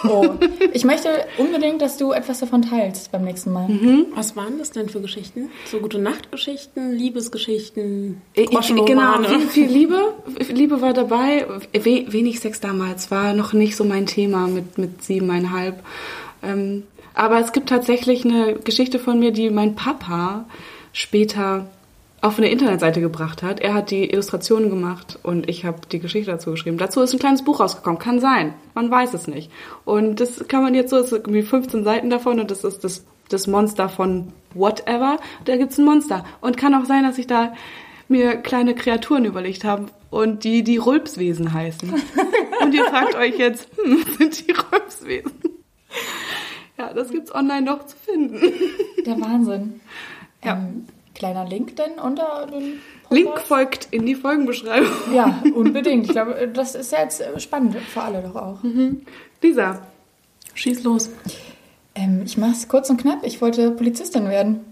Oh, ich möchte unbedingt, dass du etwas davon teilst beim nächsten Mal. Was waren das denn für Geschichten? So gute Nachtgeschichten, Liebesgeschichten, Ich- ich- Genau, Groschenromane? viel, viel Liebe. Liebe war dabei. We wenig Sex damals war noch nicht so mein Thema mit, mit siebeneinhalb. Ähm, aber es gibt tatsächlich eine Geschichte von mir, die mein Papa später auf eine Internetseite gebracht hat. Er hat die Illustrationen gemacht und ich habe die Geschichte dazu geschrieben. Dazu ist ein kleines Buch rausgekommen. Kann sein. Man weiß es nicht. Und das kann man jetzt so, es sind irgendwie 15 Seiten davon und das ist das, das Monster von whatever. Da gibt's ein Monster. Und kann auch sein, dass ich da mir kleine Kreaturen überlegt habe und die die Rülpswesen heißen. und ihr fragt euch jetzt, hm, sind die Rülpswesen? Ja, das gibt's online noch zu finden. Der Wahnsinn. Ja. Ähm, kleiner Link denn unter Podcast? Link folgt in die Folgenbeschreibung. Ja, unbedingt. Ich glaube, das ist ja jetzt äh, spannend für alle doch auch. Lisa, Schieß los. Ähm, ich mache es kurz und knapp. Ich wollte Polizistin werden.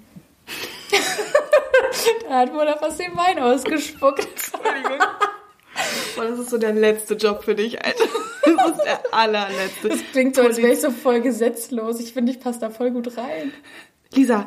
da hat Mutter fast den Wein ausgespuckt. Entschuldigung. Das ist so der letzte Job für dich, Alter. Das ist der allerletzte. Das klingt so, als wäre ich so voll gesetzlos. Ich finde, ich passe da voll gut rein. Lisa,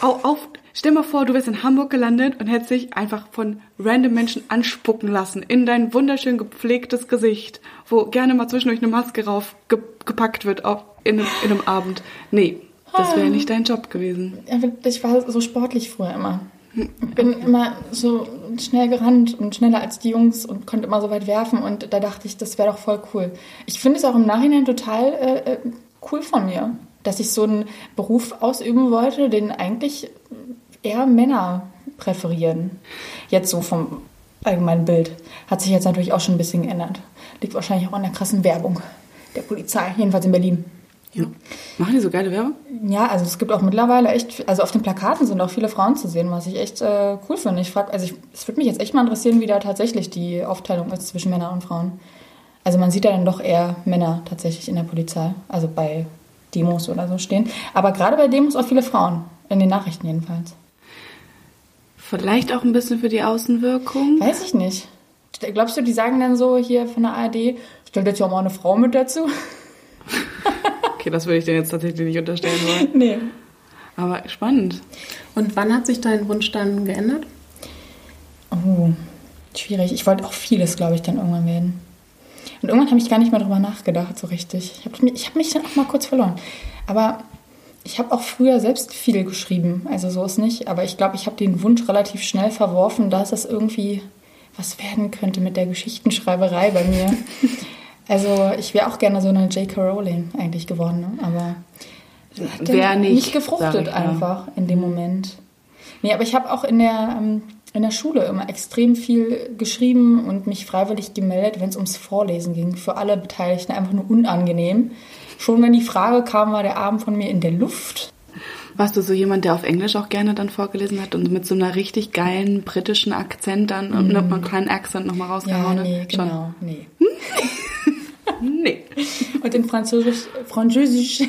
au, auf, stell mal vor, du wärst in Hamburg gelandet und hättest dich einfach von random Menschen anspucken lassen in dein wunderschön gepflegtes Gesicht, wo gerne mal zwischendurch eine Maske rauf ge gepackt wird auf, in, einem- in einem Abend. Nee, das wäre nicht dein Job gewesen. Ich war so sportlich früher immer. Ich bin immer so schnell gerannt und schneller als die Jungs und konnte immer so weit werfen und da dachte ich, das wäre doch voll cool. Ich finde es auch im Nachhinein total äh, äh, cool von mir, dass ich so einen Beruf ausüben wollte, den eigentlich eher Männer präferieren. Jetzt so vom allgemeinen Bild. Hat sich jetzt natürlich auch schon ein bisschen geändert. Liegt wahrscheinlich auch an der krassen Werbung der Polizei, jedenfalls in Berlin. Ja. Machen die so geile Werbung? Ja, also es gibt auch mittlerweile echt, also auf den Plakaten sind auch viele Frauen zu sehen, was ich echt äh, cool finde. Ich frage, also es würde mich jetzt echt mal interessieren, wie da tatsächlich die Aufteilung ist zwischen Männern und Frauen. Also man sieht ja dann doch eher Männer tatsächlich in der Polizei, also bei Demos oder so stehen. Aber gerade bei Demos auch viele Frauen, in den Nachrichten jedenfalls. Vielleicht auch ein bisschen für die Außenwirkung. Weiß ich nicht. Glaubst du, die sagen dann so hier von der ARD, stellt jetzt ja auch mal eine Frau mit dazu? Okay, das würde ich dir jetzt tatsächlich nicht unterstellen wollen. nee. Aber spannend. Und wann hat sich dein Wunsch dann geändert? Oh, schwierig. Ich wollte auch vieles, glaube ich, dann irgendwann werden. Und irgendwann habe ich gar nicht mehr drüber nachgedacht, so richtig. Ich habe mich, ich hab mich dann auch mal kurz verloren. Aber ich habe auch früher selbst viel geschrieben. Also so ist nicht. Aber ich glaube, ich habe den Wunsch relativ schnell verworfen, dass es irgendwie was werden könnte mit der Geschichtenschreiberei bei mir. also ich wäre auch gerne so eine J.K. Rowling eigentlich geworden. Ne? Aber hat Wer nicht, nicht gefruchtet einfach in dem Moment. Nee, aber ich habe auch in der, ähm, in der Schule immer extrem viel geschrieben und mich freiwillig gemeldet, wenn es ums Vorlesen ging. Für alle Beteiligten einfach nur unangenehm. Schon wenn die Frage kam, war der Abend von mir in der Luft. Warst du so jemand, der auf Englisch auch gerne dann vorgelesen hat und mit so einer richtig geilen britischen Akzent dann und mit einem kleinen Akzent nochmal Ja, rausgehauen hat? nee, Schon. genau, nee. Nee. Und in Französisch, Französisch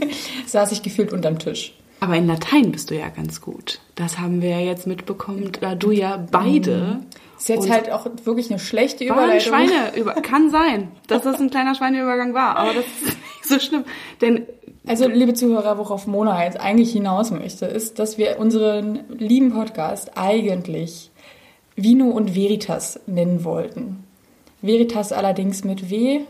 saß ich gefühlt unterm Tisch. Aber in Latein bist du ja ganz gut. Das haben wir ja jetzt mitbekommen, da du ja beide. Ist jetzt Und- halt auch wirklich eine schlechte War ein Überleitung. Schweine über kann sein, dass das ein kleiner Schweineübergang war, aber das ist nicht so schlimm, denn Also, liebe Zuhörer, worauf Mona jetzt eigentlich hinaus möchte, ist, dass wir unseren lieben Podcast eigentlich Vino und Veritas nennen wollten. Veritas allerdings mit W,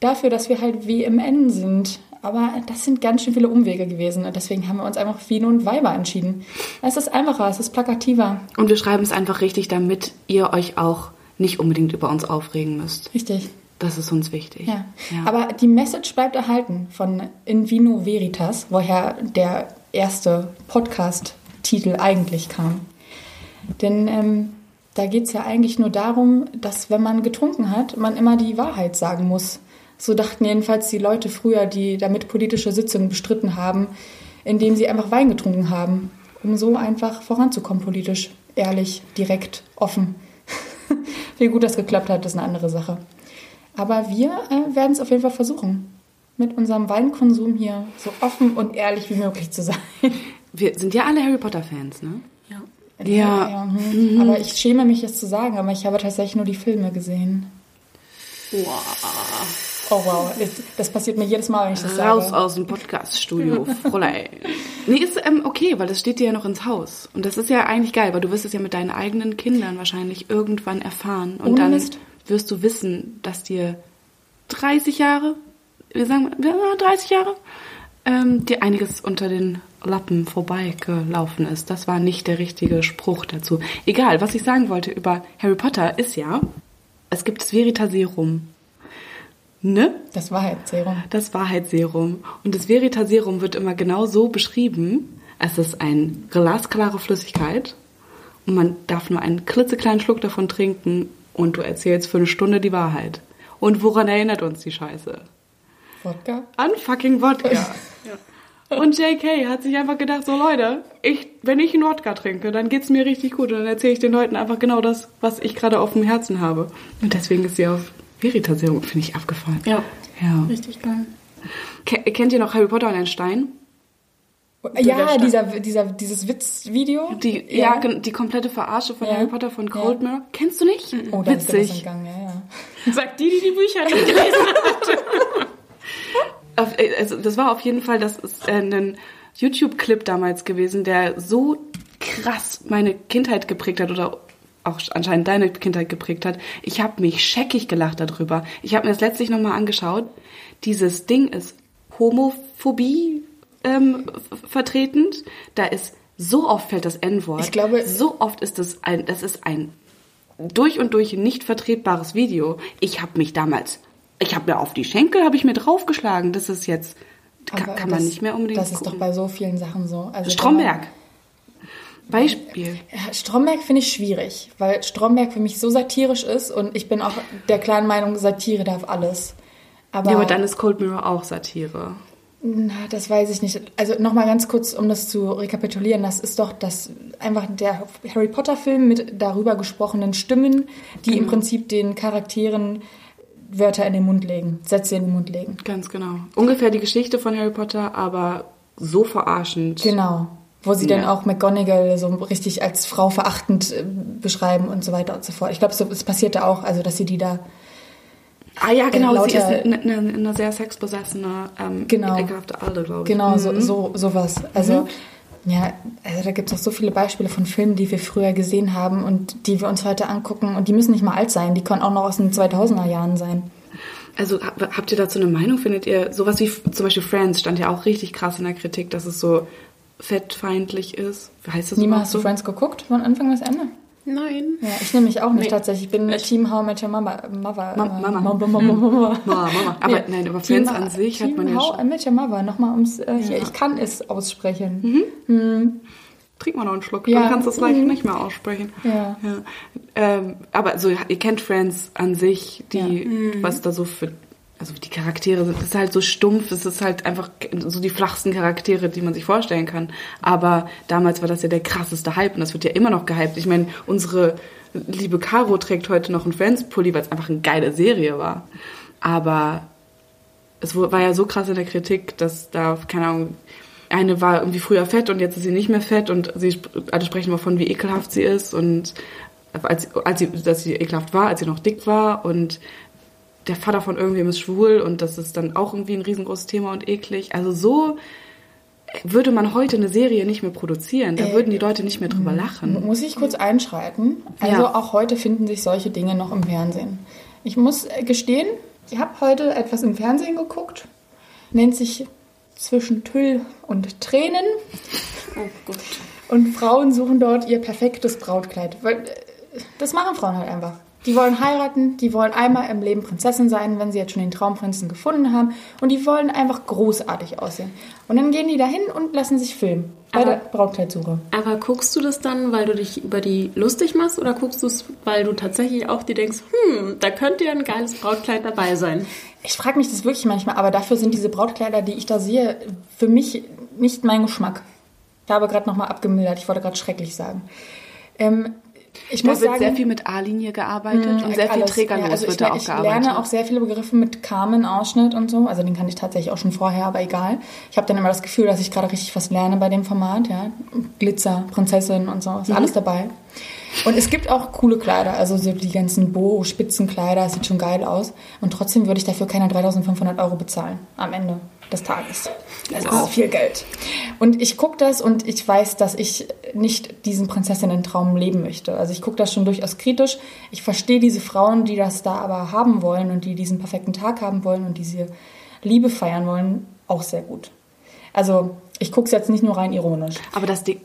dafür, dass wir halt WMN sind. Aber das sind ganz schön viele Umwege gewesen und deswegen haben wir uns einfach Vino und Weiber entschieden. Es ist einfacher, es ist plakativer. und wir schreiben es einfach richtig, damit ihr euch auch nicht unbedingt über uns aufregen müsst. Richtig. Das ist uns wichtig. Ja. Aber die Message bleibt erhalten von In Vino Veritas, woher der erste Podcast-Titel eigentlich kam. Denn ähm, da geht es ja eigentlich nur darum, dass wenn man getrunken hat, man immer die Wahrheit sagen muss. So dachten jedenfalls die Leute früher, die damit politische Sitzungen bestritten haben, indem sie einfach Wein getrunken haben, um so einfach voranzukommen politisch. Ehrlich, direkt, offen. Wie gut das geklappt hat, ist eine andere Sache. Aber wir äh, werden es auf jeden Fall versuchen, mit unserem Weinkonsum hier so offen und ehrlich wie möglich zu sein. Wir sind ja alle Harry Potter Fans, ne? Ja. Ja. hm. Aber ich schäme mich, es zu sagen, aber ich habe tatsächlich nur die Filme gesehen. Oh wow, das, passiert mir jedes Mal, wenn ich das Raus sage. aus dem Podcast-Studio, Fräulein. Nee, ist ähm, okay, weil das steht dir ja noch ins Haus. Und das ist ja eigentlich geil, weil du wirst es ja mit deinen eigenen Kindern wahrscheinlich irgendwann erfahren. Und Ohne dann Mist. wirst du wissen, dass dir 30 Jahre, wir sagen mal, ja, 30 Jahre, ähm, dir einiges unter den Lappen vorbeigelaufen ist. Das war nicht der richtige Spruch dazu. Egal, was ich sagen wollte über Harry Potter ist ja, es gibt das Veritaserum. Ne? Das Wahrheitsserum. Das Wahrheitsserum. Und das Veritaserum wird immer genau so beschrieben. Es ist eine glasklare Flüssigkeit und man darf nur einen klitzekleinen Schluck davon trinken und du erzählst für eine Stunde die Wahrheit. Und woran erinnert uns die Scheiße? Wodka? An fucking Wodka. ja. Und JK hat sich einfach gedacht, so Leute, ich, wenn ich einen Wodka trinke, dann geht's mir richtig gut und dann erzähle ich den Leuten einfach genau das, was ich gerade auf dem Herzen habe. Und deswegen ist sie auf Veritaserum, finde ich abgefallen. Ja. Ja. Richtig geil. Ke kennt ihr noch Harry Potter und ein Stein? Ja, dieser, dieser, dieses Witzvideo. Die, ja. gen- die komplette Verarsche von Ja. Harry Potter von Ja. Cold Mirror. Kennst du nicht? Oh, ja Witzig. Gang, ja, ja. Sagt die, die die Bücher nicht gelesen hat. Äh, also das war auf jeden Fall, das ist äh, ein YouTube-Clip damals gewesen, der so krass meine Kindheit geprägt hat oder auch anscheinend deine Kindheit geprägt hat. Ich habe mich scheckig gelacht darüber. Ich habe mir das letztlich nochmal angeschaut. Dieses Ding ist Homophobie ähm, vertretend. Da ist so oft fällt das N-Wort. Ich glaube- so oft ist es ein, das ist ein durch und durch nicht vertretbares Video. Ich habe mich damals, ich habe mir auf die Schenkel, habe ich mir draufgeschlagen. Das ist jetzt, kann, kann man das- nicht mehr unbedingt Das ist doch gucken. bei so vielen Sachen so. Also Stromberg. Beispiel. Ja, Stromberg finde ich schwierig, weil Stromberg für mich so satirisch ist und ich bin auch der klaren Meinung, Satire darf alles. Aber, Ja, aber dann ist Cold Mirror auch Satire. na, das weiß ich nicht. Also nochmal ganz kurz, um das zu rekapitulieren, das ist doch das einfach der Harry Potter Film mit darüber gesprochenen Stimmen, die Genau. im Prinzip den Charakteren Wörter in den Mund legen, Sätze in den Mund legen. Ganz genau. Ungefähr die Geschichte von Harry Potter, aber so verarschend. Genau. Wo sie dann Ja. auch McGonagall so richtig als Frau verachtend äh, beschreiben und so weiter und so fort. Ich glaube, es passierte auch, also dass sie die da Ah ja, genau. sie ist lauter- eine, eine, eine sehr sexbesessene, ähm, Genau. ekelhafte Alte, glaube ich. Genau, Mhm. so, so sowas. Also, ja, also da gibt es auch so viele Beispiele von Filmen, die wir früher gesehen haben und die wir uns heute angucken. Und die müssen nicht mal alt sein, die können auch noch aus den 2000er Jahren sein. Also hab- habt ihr dazu eine Meinung? Findet ihr sowas wie zum Beispiel Friends stand ja auch richtig krass in der Kritik, dass es so fettfeindlich ist? Wie heißt das Niemals hast du so? Friends geguckt, von Anfang bis Ende? Nein. Ja, ich nehme mich auch nicht Nee. tatsächlich. Ich bin Ich- Team How I Met Your Mama. Mama, Ma- äh, Mama. Mama, Mama, Mama. Mama, Mama. Aber nein, über Friends an sich hat Team man ja How schon- I Met Your Mother. Nochmal ums, äh, hier, Ja. ich kann es aussprechen. Trink mal noch einen Schluck, Ja. dann kannst du es leicht Mhm. nicht mehr aussprechen. Ja. Ähm, aber so, ihr kennt Friends an sich, die, Ja. Mhm. was da so für, also die Charaktere sind, ist halt so stumpf, es ist halt einfach so die flachsten Charaktere, die man sich vorstellen kann. Aber damals war das ja der krasseste Hype und das wird ja immer noch gehypt. Ich meine, unsere liebe Caro trägt heute noch einen Friends-Pulli, weil es einfach eine geile Serie war. Aber es war ja so krass in der Kritik, dass da, keine Ahnung, eine war irgendwie früher fett und jetzt ist sie nicht mehr fett und sie, alle sprechen mal von, wie ekelhaft sie ist und als, als sie, dass sie ekelhaft war, als sie noch dick war und der Vater von irgendwem ist schwul und das ist dann auch irgendwie ein riesengroßes Thema und eklig. Also so würde man heute eine Serie nicht mehr produzieren. Da Äh, würden die Leute nicht mehr drüber lachen. Muss ich kurz einschreiten? Also Ja. auch heute finden sich solche Dinge noch im Fernsehen. Ich muss äh, gestehen, ich habe heute etwas im Fernsehen geguckt. Nennt sich Zwischen Tüll und Tränen. Oh Gott. Und Frauen suchen dort ihr perfektes Brautkleid. Weil äh, das machen Frauen halt einfach. Die wollen heiraten, die wollen einmal im Leben Prinzessin sein, wenn sie jetzt schon den Traumprinzen gefunden haben. Und die wollen einfach großartig aussehen. Und dann gehen die dahin und lassen sich filmen. Bei Aber- der Brautkleidsuche. Aber guckst du das dann, weil du dich über die lustig machst oder guckst du es, weil du tatsächlich auch dir denkst, hm, da könnte ja ein geiles Brautkleid dabei sein? Ich frage mich das wirklich manchmal, aber dafür sind diese Brautkleider, die ich da sehe, für mich nicht mein Geschmack. Ich habe gerade nochmal abgemildert, ich wollte gerade schrecklich sagen. Ähm, ich Da muss wird sagen, sehr viel mit A-Linie gearbeitet mh, und sehr viel alles. trägerlos Ja, also wird ich, da auch ich gearbeitet. lerne auch sehr viele Begriffe mit Carmen-Ausschnitt und so. Also den kann ich tatsächlich auch schon vorher, aber egal. Ich habe dann immer das Gefühl, dass ich gerade richtig was lerne bei dem Format. Ja, Glitzer, Prinzessin und so, ist Mhm. alles dabei. Und es gibt auch coole Kleider, also so die ganzen Bo-Spitzenkleider, das sieht schon geil aus. Und trotzdem würde ich dafür keine 3500 Euro bezahlen am Ende des Tages. Das ist viel Geld. Und ich gucke das und ich weiß, dass ich nicht diesen Prinzessinnen-Traum leben möchte. Also ich gucke das schon durchaus kritisch. Ich verstehe diese Frauen, die das da aber haben wollen und die diesen perfekten Tag haben wollen und diese Liebe feiern wollen, auch sehr gut. Also ich gucke es jetzt nicht nur rein ironisch. Aber das Ding.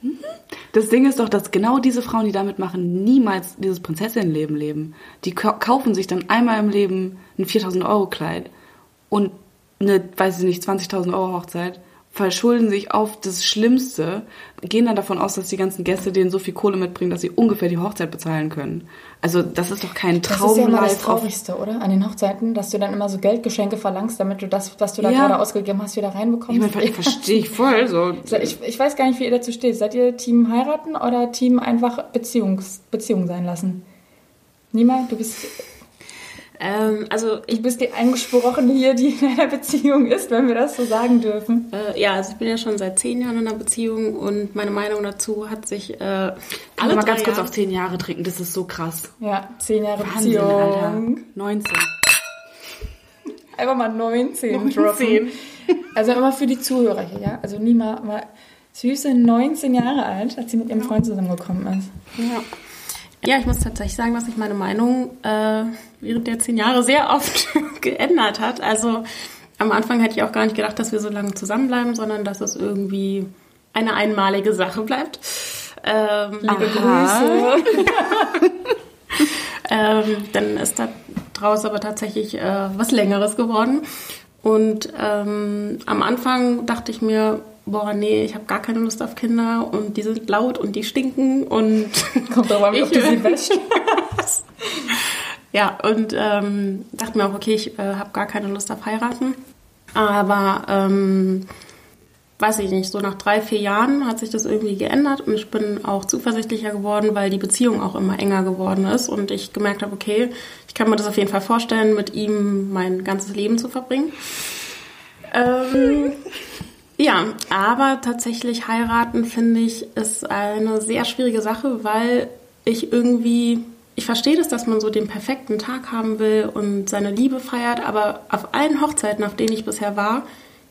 Mhm. Das Ding ist doch, dass genau diese Frauen, die damit machen, niemals dieses Prinzessinnenleben leben. Die kaufen sich dann einmal im Leben ein 4000 Euro Kleid und eine, weiß ich nicht, 20.000 Euro Hochzeit verschulden sich auf das Schlimmste, gehen dann davon aus, dass die ganzen Gäste denen so viel Kohle mitbringen, dass sie ungefähr die Hochzeit bezahlen können. Also das ist doch kein Traum. Das ist ja immer das Traurigste, oder? An den Hochzeiten, dass du dann immer so Geldgeschenke verlangst, damit du das, was du da ja. gerade ausgegeben hast, wieder reinbekommst. Ich meine, verstehe ich voll. So. Ich, ich weiß gar nicht, wie ihr dazu steht. Seid ihr Team heiraten oder Team einfach Beziehungs, Beziehung sein lassen? Nima, du bist ähm, also ich bist die Eingesprochene hier, die in einer Beziehung ist, wenn wir das so sagen dürfen. Äh, ja, also ich bin ja schon seit zehn Jahren in einer Beziehung und meine Meinung dazu hat sich äh, alle mal ganz kurz auf zehn Jahre trinken, das ist so krass. Ja, zehn Jahre Wahnsinn, Beziehung. Alter. 19. Einfach mal 19, 19. droppen. Also immer für die Zuhörer hier, ja. Also Nima war süße 19 Jahre alt, als sie mit ihrem Freund zusammengekommen ist. Ja. Ja, ich muss tatsächlich sagen, dass sich meine Meinung äh, während der zehn Jahre sehr oft geändert hat. Also am Anfang hätte ich auch gar nicht gedacht, dass wir so lange zusammenbleiben, sondern dass es irgendwie eine einmalige Sache bleibt. Ähm, Liebe Grüße. ähm, dann ist da draus aber tatsächlich äh, was Längeres geworden. Und ähm, am Anfang dachte ich mir, boah, nee, ich habe gar keine Lust auf Kinder und die sind laut und die stinken und kommt drauf an, ob du sie wäscht. ja, und ähm, dachte mir auch, okay, ich äh, habe gar keine Lust auf heiraten. Aber ähm, weiß ich nicht, so nach drei, vier Jahren hat sich das irgendwie geändert und ich bin auch zuversichtlicher geworden, weil die Beziehung auch immer enger geworden ist und ich gemerkt habe, okay, ich kann mir das auf jeden Fall vorstellen, mit ihm mein ganzes Leben zu verbringen. Ähm, ja, aber tatsächlich heiraten, finde ich, ist eine sehr schwierige Sache, weil ich irgendwie, ich verstehe das, dass man so den perfekten Tag haben will und seine Liebe feiert, aber auf allen Hochzeiten, auf denen ich bisher war,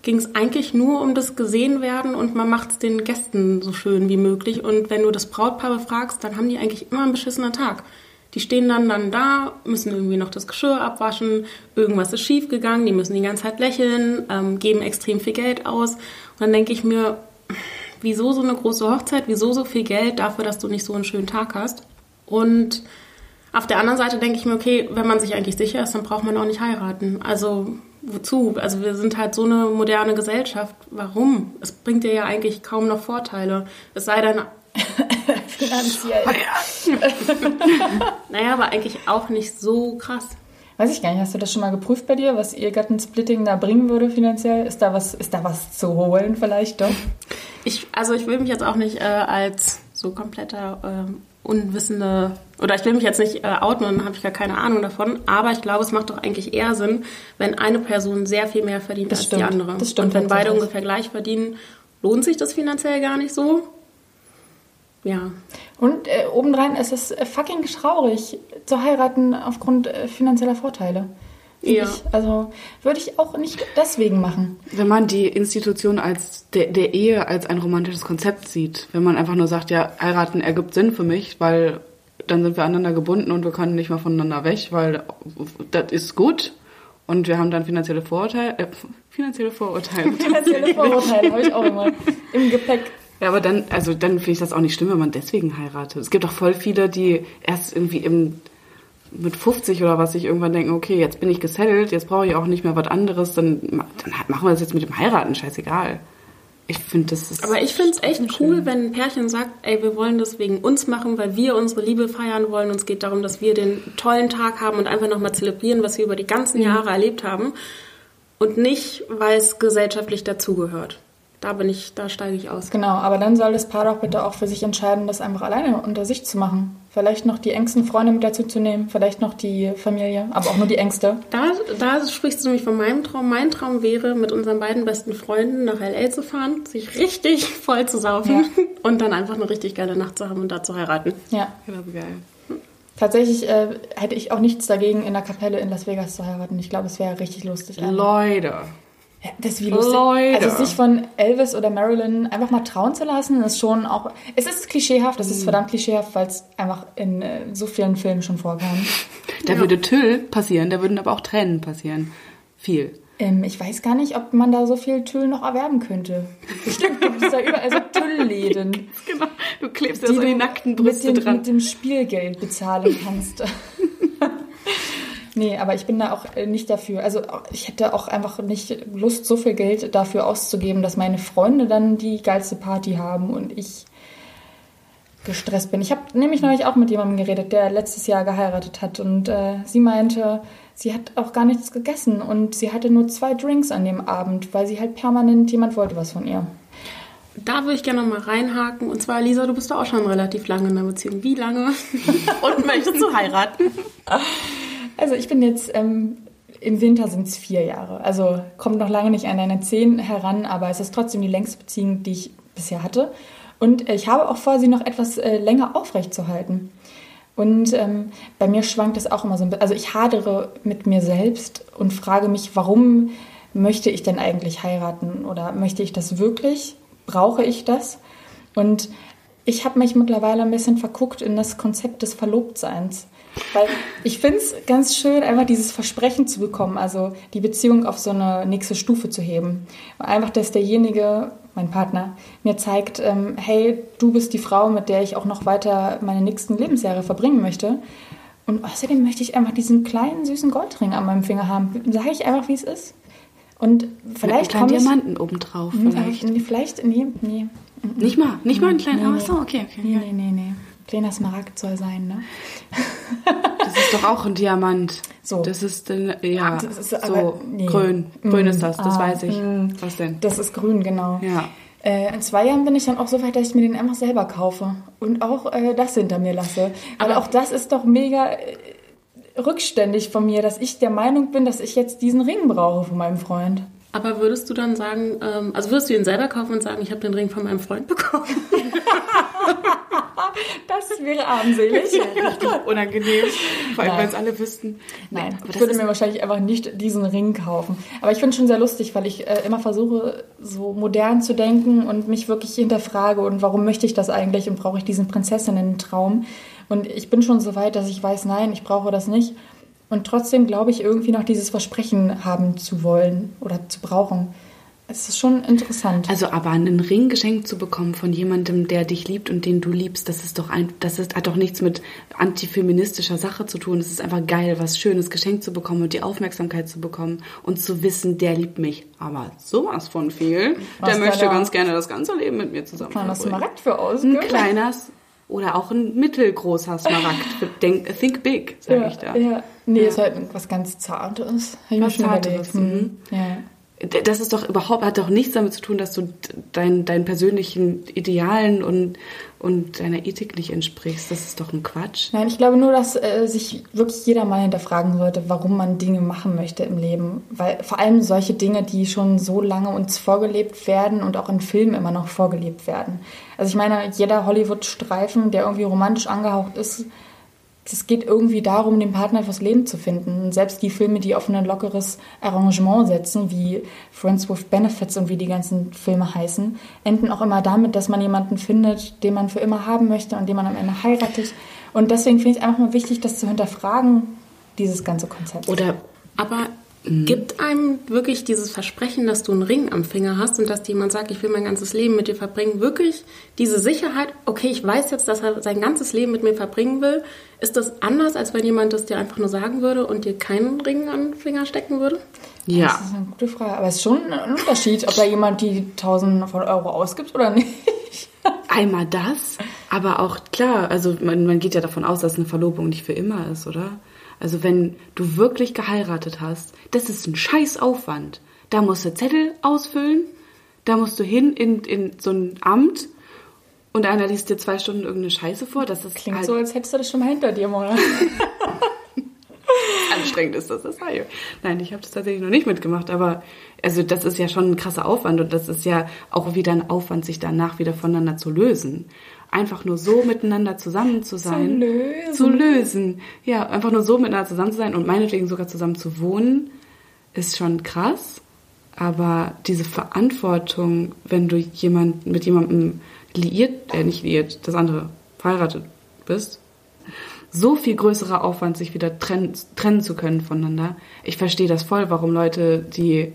ging es eigentlich nur um das Gesehenwerden und man macht es den Gästen so schön wie möglich. Und wenn du das Brautpaar befragst, dann haben die eigentlich immer einen beschissenen Tag. Die stehen dann dann da, müssen irgendwie noch das Geschirr abwaschen, irgendwas ist schief gegangen, die müssen die ganze Zeit lächeln, ähm, geben extrem viel Geld aus. Und dann denke ich mir, wieso so eine große Hochzeit, wieso so viel Geld dafür, dass du nicht so einen schönen Tag hast? Und auf der anderen Seite denke ich mir, okay, wenn man sich eigentlich sicher ist, dann braucht man auch nicht heiraten. Also wozu? Also wir sind halt so eine moderne Gesellschaft. Warum? Es bringt dir ja eigentlich kaum noch Vorteile. Es sei denn, Finanziell. naja, aber eigentlich auch nicht so krass. Weiß ich gar nicht. Hast du das schon mal geprüft bei dir, was ihr Gattensplitting da bringen würde finanziell? Ist da was, ist da was zu holen vielleicht doch? Ich, also ich will mich jetzt auch nicht äh, als so kompletter äh, unwissende oder ich will mich jetzt nicht äh, outen und habe ich gar keine Ahnung davon, aber ich glaube, es macht doch eigentlich eher Sinn, wenn eine Person sehr viel mehr verdient das als stimmt, die andere. Das stimmt und wenn beide ungefähr gleich verdienen, lohnt sich das finanziell gar nicht so. Ja. Und äh, obendrein ist es äh, fucking traurig zu heiraten aufgrund äh, finanzieller Vorteile. Ja. Ich, also würde ich auch nicht deswegen machen. Wenn man die Institution als der, der Ehe als ein romantisches Konzept sieht, wenn man einfach nur sagt, ja, heiraten ergibt Sinn für mich, weil dann sind wir aneinander gebunden und wir können nicht mehr voneinander weg, weil das ist gut und wir haben dann finanzielle Vorurteile. Äh, finanzielle Vorurteile. finanzielle Vorurteile habe ich auch immer im Gepäck. Ja, aber dann, also dann finde ich das auch nicht schlimm, wenn man deswegen heiratet. Es gibt auch voll viele, die erst irgendwie im, mit 50 oder was sich irgendwann denken, okay, jetzt bin ich gesettelt, jetzt brauche ich auch nicht mehr was anderes, dann, dann machen wir das jetzt mit dem Heiraten, scheißegal. Ich finde, das ist. Aber ich finde es echt cool, schön. wenn ein Pärchen sagt, ey, wir wollen das wegen uns machen, weil wir unsere Liebe feiern wollen. Uns geht darum, dass wir den tollen Tag haben und einfach nochmal zelebrieren, was wir über die ganzen mhm. Jahre erlebt haben. Und nicht, weil es gesellschaftlich dazugehört da bin ich, da steige ich aus. Genau, aber dann soll das Paar doch bitte auch für sich entscheiden, das einfach alleine unter sich zu machen. Vielleicht noch die engsten Freunde mit dazu zu nehmen, vielleicht noch die Familie, aber auch nur die Ängste. Da, da sprichst du nämlich von meinem Traum. Mein Traum wäre, mit unseren beiden besten Freunden nach L.A. zu fahren, sich richtig voll zu saufen ja. und dann einfach eine richtig geile Nacht zu haben und da zu heiraten. Ja. Wäre geil. Tatsächlich äh, hätte ich auch nichts dagegen, in der Kapelle in Las Vegas zu heiraten. Ich glaube, es wäre richtig lustig. Leute. Ja, das ist wie lustig. Leute. Also sich von Elvis oder Marilyn einfach mal trauen zu lassen, ist schon auch. Es ist klischeehaft, es ist mhm. verdammt klischeehaft, weil es einfach in äh, so vielen Filmen schon vorkam. Da ja. würde Tüll passieren, da würden aber auch Tränen passieren. Viel. Ähm, ich weiß gar nicht, ob man da so viel Tüll noch erwerben könnte. Bestimmt gibt es da überall so Tüllläden. genau. Du klebst ja so die nackten Brüste mit dem, dran. mit dem Spielgeld bezahlen kannst. nee, aber ich bin da auch äh, nicht dafür. Also ich hätte auch einfach nicht Lust, so viel Geld dafür auszugeben, dass meine Freunde dann die geilste Party haben und ich gestresst bin. Ich habe nämlich neulich auch mit jemandem geredet, der letztes Jahr geheiratet hat und äh, sie meinte, sie hat auch gar nichts gegessen und sie hatte nur zwei Drinks an dem Abend, weil sie halt permanent jemand wollte was von ihr. Da würde ich gerne noch mal reinhaken. Und zwar, Lisa, du bist doch auch schon relativ lange in einer Beziehung. Wie lange? Und möchtest du heiraten? Also ich bin jetzt, ähm, im Winter sind es vier Jahre. Also kommt noch lange nicht an deine zehn heran, aber es ist trotzdem die längste Beziehung, die ich bisher hatte. Und ich habe auch vor, sie noch etwas äh, länger aufrechtzuerhalten. Und ähm, bei mir schwankt es auch immer so ein bisschen. Also ich hadere mit mir selbst und frage mich, warum möchte ich denn eigentlich heiraten? Oder möchte ich das wirklich? Brauche ich das? Und ich habe mich mittlerweile ein bisschen verguckt in das Konzept des Verlobtseins. Weil ich finde es ganz schön, einfach dieses Versprechen zu bekommen, also die Beziehung auf so eine nächste Stufe zu heben. Einfach, dass derjenige, mein Partner, mir zeigt, ähm, hey, du bist die Frau, mit der ich auch noch weiter meine nächsten Lebensjahre verbringen möchte. Und außerdem möchte ich einfach diesen kleinen, süßen Goldring an meinem Finger haben. Sage ich einfach, wie es ist. Und vielleicht komme ich... Diamanten obendrauf vielleicht. Nee, vielleicht, nee, nee. Nicht mal, nicht mal einen kleinen. Nee, nee. so, okay, okay. Nee, nee, nee, nee. Kleiner Smaragd soll sein, ne? Das ist doch auch ein Diamant. So. Das ist, äh, ja, Das ist so aber- nee. grün. Grün Mm, ist das, das ah, weiß ich. mm. Was denn? Das ist grün, genau. Ja. Äh, in zwei Jahren bin ich dann auch so weit, dass ich mir den einfach selber kaufe und auch äh, das hinter mir lasse. Weil auch das ist doch mega äh, rückständig von mir, dass ich der Meinung bin, dass ich jetzt diesen Ring brauche von meinem Freund. Aber würdest du dann sagen, ähm, also würdest du ihn selber kaufen und sagen, ich habe den Ring von meinem Freund bekommen? Das wäre armselig. Richtig unangenehm. Vor allem, Nein. wenn es alle wüssten. Nein, aber ich würde mir wahrscheinlich einfach nicht diesen Ring kaufen. Aber ich finde es schon sehr lustig, weil ich äh, immer versuche, so modern zu denken und mich wirklich hinterfrage und warum möchte ich das eigentlich und brauche ich diesen Prinzessinnen-Traum. Und ich bin schon so weit, dass ich weiß, nein, ich brauche das nicht. Und trotzdem glaube ich irgendwie noch dieses Versprechen haben zu wollen oder zu brauchen. Es ist schon interessant. Also, aber einen Ring geschenkt zu bekommen von jemandem, der dich liebt und den du liebst, das ist doch ein, das ist, hat doch nichts mit antifeministischer Sache zu tun. Es ist einfach geil, was Schönes geschenkt zu bekommen und die Aufmerksamkeit zu bekommen und zu wissen, der liebt mich. Aber sowas von viel. Was der möchte da? ganz gerne das ganze Leben mit mir zusammen das verbringen. Smaragd für Ein ausgeben? kleiner oder auch ein mittelgroßer Smaragd. Denk, think big, sag Ja, ich da. ja. Nee, ist halt was ganz Zartes. Hab ich mir Was schon Zarteres, überlegt. mhm. Hm. Ja. Das ist doch überhaupt, hat doch nichts damit zu tun, dass du dein, deinen persönlichen Idealen und, und deiner Ethik nicht entsprichst. Das ist doch ein Quatsch. Nein, ich glaube nur, dass äh, sich wirklich jeder mal hinterfragen sollte, warum man Dinge machen möchte im Leben. Weil vor allem solche Dinge, die schon so lange uns vorgelebt werden und auch in Filmen immer noch vorgelebt werden. Also ich meine, jeder Hollywood-Streifen, der irgendwie romantisch angehaucht ist, es geht irgendwie darum, den Partner fürs Leben zu finden. Selbst die Filme, die auf ein lockeres Arrangement setzen, wie Friends with Benefits und wie die ganzen Filme heißen, enden auch immer damit, dass man jemanden findet, den man für immer haben möchte und den man am Ende heiratet. Und deswegen finde ich es einfach mal wichtig, das zu hinterfragen, dieses ganze Konzept. Oder Aber gibt einem wirklich dieses Versprechen, dass du einen Ring am Finger hast und dass dir jemand sagt, ich will mein ganzes Leben mit dir verbringen, wirklich diese Sicherheit, okay, ich weiß jetzt, dass er sein ganzes Leben mit mir verbringen will, ist das anders, als wenn jemand das dir einfach nur sagen würde und dir keinen Ring den Finger stecken würde? ja. Das ist eine gute Frage. Aber es ist schon ein Unterschied, ob da jemand die Tausende von Euro ausgibt oder nicht. Einmal das, aber auch klar, also man, man geht ja davon aus, dass eine Verlobung nicht für immer ist, oder? Also wenn du wirklich geheiratet hast, das ist ein scheiß Aufwand. Da musst du Zettel ausfüllen, da musst du hin in, in so ein Amt und einer liest dir zwei Stunden irgendeine Scheiße vor. Das ist Klingt halt so, als hättest du das schon mal hinter dir, Mona. anstrengend ist das, das sei. Nein, ich habe das tatsächlich noch nicht mitgemacht, aber also das ist ja schon ein krasser Aufwand und das ist ja auch wieder ein Aufwand, sich danach wieder voneinander zu lösen. Einfach nur so miteinander zusammen zu sein. lösen. Zu lösen. Ja, einfach nur so miteinander zusammen zu sein und meinetwegen sogar zusammen zu wohnen, ist schon krass. Aber diese Verantwortung, wenn du jemand, mit jemandem liiert, äh, nicht liiert, das andere, verheiratet bist, so viel größerer Aufwand, sich wieder trennen, trennen zu können voneinander. Ich verstehe das voll, warum Leute, die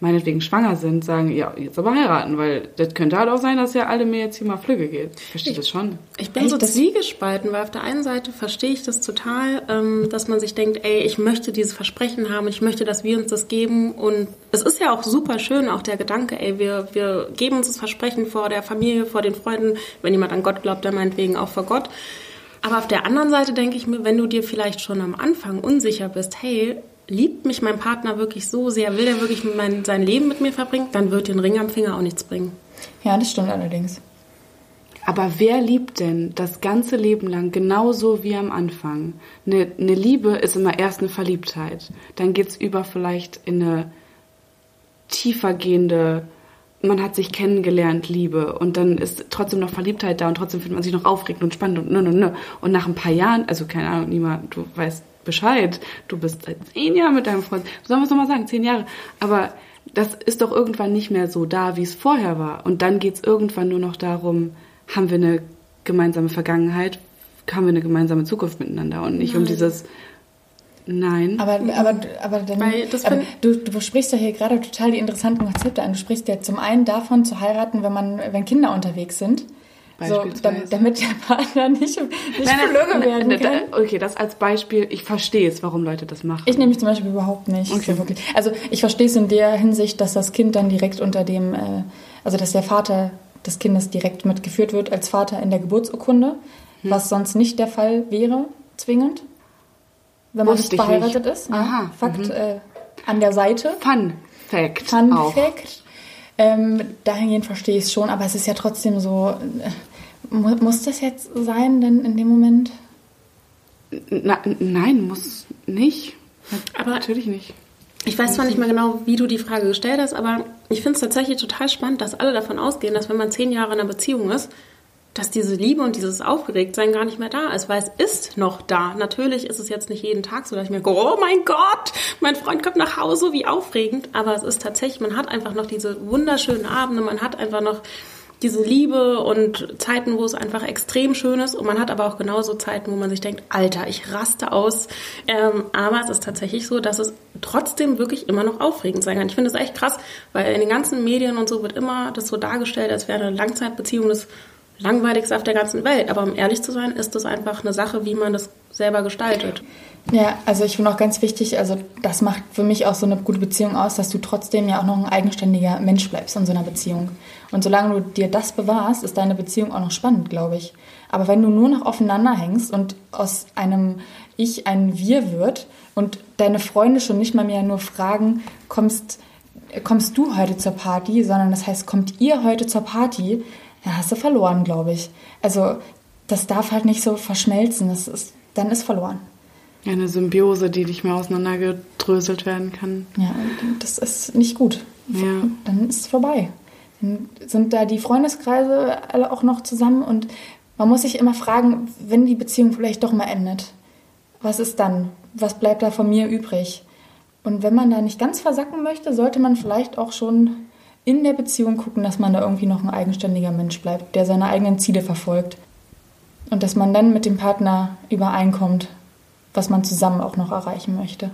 meinetwegen schwanger sind, sagen, ja, jetzt aber heiraten, weil das könnte halt auch sein, dass ja alle mir jetzt hier mal Flügge geht. Ich verstehe das schon. Ich bin Echt? so zwiegespalten, weil auf der einen Seite verstehe ich das total, ähm, dass man sich denkt, ey, ich möchte dieses Versprechen haben, ich möchte, dass wir uns das geben und es ist ja auch super schön, auch der Gedanke, ey, wir, wir geben uns das Versprechen vor der Familie, vor den Freunden, wenn jemand an Gott glaubt, dann meinetwegen auch vor Gott. Aber auf der anderen Seite denke ich mir, wenn du dir vielleicht schon am Anfang unsicher bist, hey, liebt mich mein Partner wirklich so sehr, will er wirklich mein, sein Leben mit mir verbringen, dann wird den Ring am Finger auch nichts bringen. Ja, das stimmt allerdings. Aber wer liebt denn das ganze Leben lang genauso wie am Anfang? Eine, eine Liebe ist immer erst eine Verliebtheit. Dann geht es über vielleicht in eine tiefer gehende, man hat sich kennengelernt, Liebe. Und dann ist trotzdem noch Verliebtheit da und trotzdem findet man sich noch aufregend und spannend und ne, ne, ne. Und nach ein paar Jahren, also keine Ahnung, niemand, du weißt Bescheid. Du bist seit zehn Jahren mit deinem Freund. Sollen wir es nochmal sagen? Zehn Jahre. Aber das ist doch irgendwann nicht mehr so da, wie es vorher war. Und dann geht es irgendwann nur noch darum, haben wir eine gemeinsame Vergangenheit, haben wir eine gemeinsame Zukunft miteinander und nicht Nein. um dieses Nein. Aber, aber, aber, dann, aber du, du sprichst ja hier gerade total die interessanten Konzepte an. Du sprichst ja zum einen davon zu heiraten, wenn man, wenn Kinder unterwegs sind. So, damit der Partner nicht, nicht nein, nein, werden nein, kann. Okay, das als Beispiel. Ich verstehe es, warum Leute das machen. Ich nehme mich zum Beispiel überhaupt nicht. Okay. So wirklich. Also ich verstehe es in der Hinsicht, dass das Kind dann direkt unter dem, äh, also dass der Vater des Kindes direkt mitgeführt wird als Vater in der Geburtsurkunde, hm. was sonst nicht der Fall wäre, zwingend, wenn man nicht verheiratet nicht. ist. Aha. Fakt mhm. äh, an der Seite. Fun Fact. Fun auch. Fact. Ähm, dahingehend verstehe ich es schon, aber es ist ja trotzdem so, äh, muss das jetzt sein, denn in dem Moment? Na, nein, muss nicht. Aber natürlich nicht. Ich weiß zwar nicht mehr genau, wie du die Frage gestellt hast, aber ich finde es tatsächlich total spannend, dass alle davon ausgehen, dass wenn man zehn Jahre in einer Beziehung ist, dass diese Liebe und dieses Aufgeregtsein gar nicht mehr da ist, weil es ist noch da. Natürlich ist es jetzt nicht jeden Tag so, dass ich mir denke, oh mein Gott, mein Freund kommt nach Hause, wie aufregend. Aber es ist tatsächlich, man hat einfach noch diese wunderschönen Abende, man hat einfach noch diese Liebe und Zeiten, wo es einfach extrem schön ist. Und man hat aber auch genauso Zeiten, wo man sich denkt, Alter, ich raste aus. Ähm, aber es ist tatsächlich so, dass es trotzdem wirklich immer noch aufregend sein kann. Ich finde das echt krass, weil in den ganzen Medien und so wird immer das so dargestellt, als wäre eine Langzeitbeziehung das langweiligste auf der ganzen Welt. Aber um ehrlich zu sein, ist das einfach eine Sache, wie man das selber gestaltet. Ja, also ich finde auch ganz wichtig, also das macht für mich auch so eine gute Beziehung aus, dass du trotzdem ja auch noch ein eigenständiger Mensch bleibst in so einer Beziehung. Und solange du dir das bewahrst, ist deine Beziehung auch noch spannend, glaube ich. Aber wenn du nur noch aufeinander hängst und aus einem Ich ein Wir wird und deine Freunde schon nicht mal mehr nur fragen, kommst, kommst du heute zur Party, sondern das heißt, kommt ihr heute zur Party, dann hast du verloren, glaube ich. Also das darf halt nicht so verschmelzen, das ist, dann ist verloren. Eine Symbiose, die nicht mehr auseinandergedröselt werden kann. Ja, das ist nicht gut. Ja. Dann ist es vorbei. Sind da die Freundeskreise alle auch noch zusammen und man muss sich immer fragen, wenn die Beziehung vielleicht doch mal endet, was ist dann? Was bleibt da von mir übrig? Und wenn man da nicht ganz versacken möchte, sollte man vielleicht auch schon in der Beziehung gucken, dass man da irgendwie noch ein eigenständiger Mensch bleibt, der seine eigenen Ziele verfolgt. Und dass man dann mit dem Partner übereinkommt, was man zusammen auch noch erreichen möchte.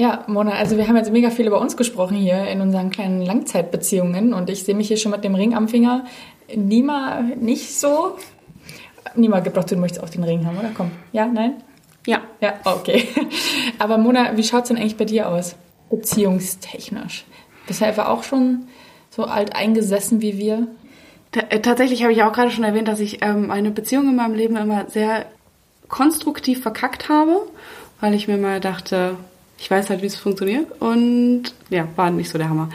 Ja, Mona, also wir haben jetzt mega viel über uns gesprochen hier in unseren kleinen Langzeitbeziehungen und ich sehe mich hier schon mit dem Ring am Finger. Nima nicht so. Nima gibt doch du möchtest auch den Ring haben, oder? Komm. Ja, nein? Ja. Ja, okay. Aber Mona, wie schaut es denn eigentlich bei dir aus? Beziehungstechnisch. Bist du einfach auch schon so alt eingesessen wie wir? Äh, tatsächlich habe ich auch gerade schon erwähnt, dass ich ähm, eine Beziehung in meinem Leben immer sehr konstruktiv verkackt habe, weil ich mir mal dachte, ich weiß halt, wie es funktioniert und ja, war nicht so der Hammer.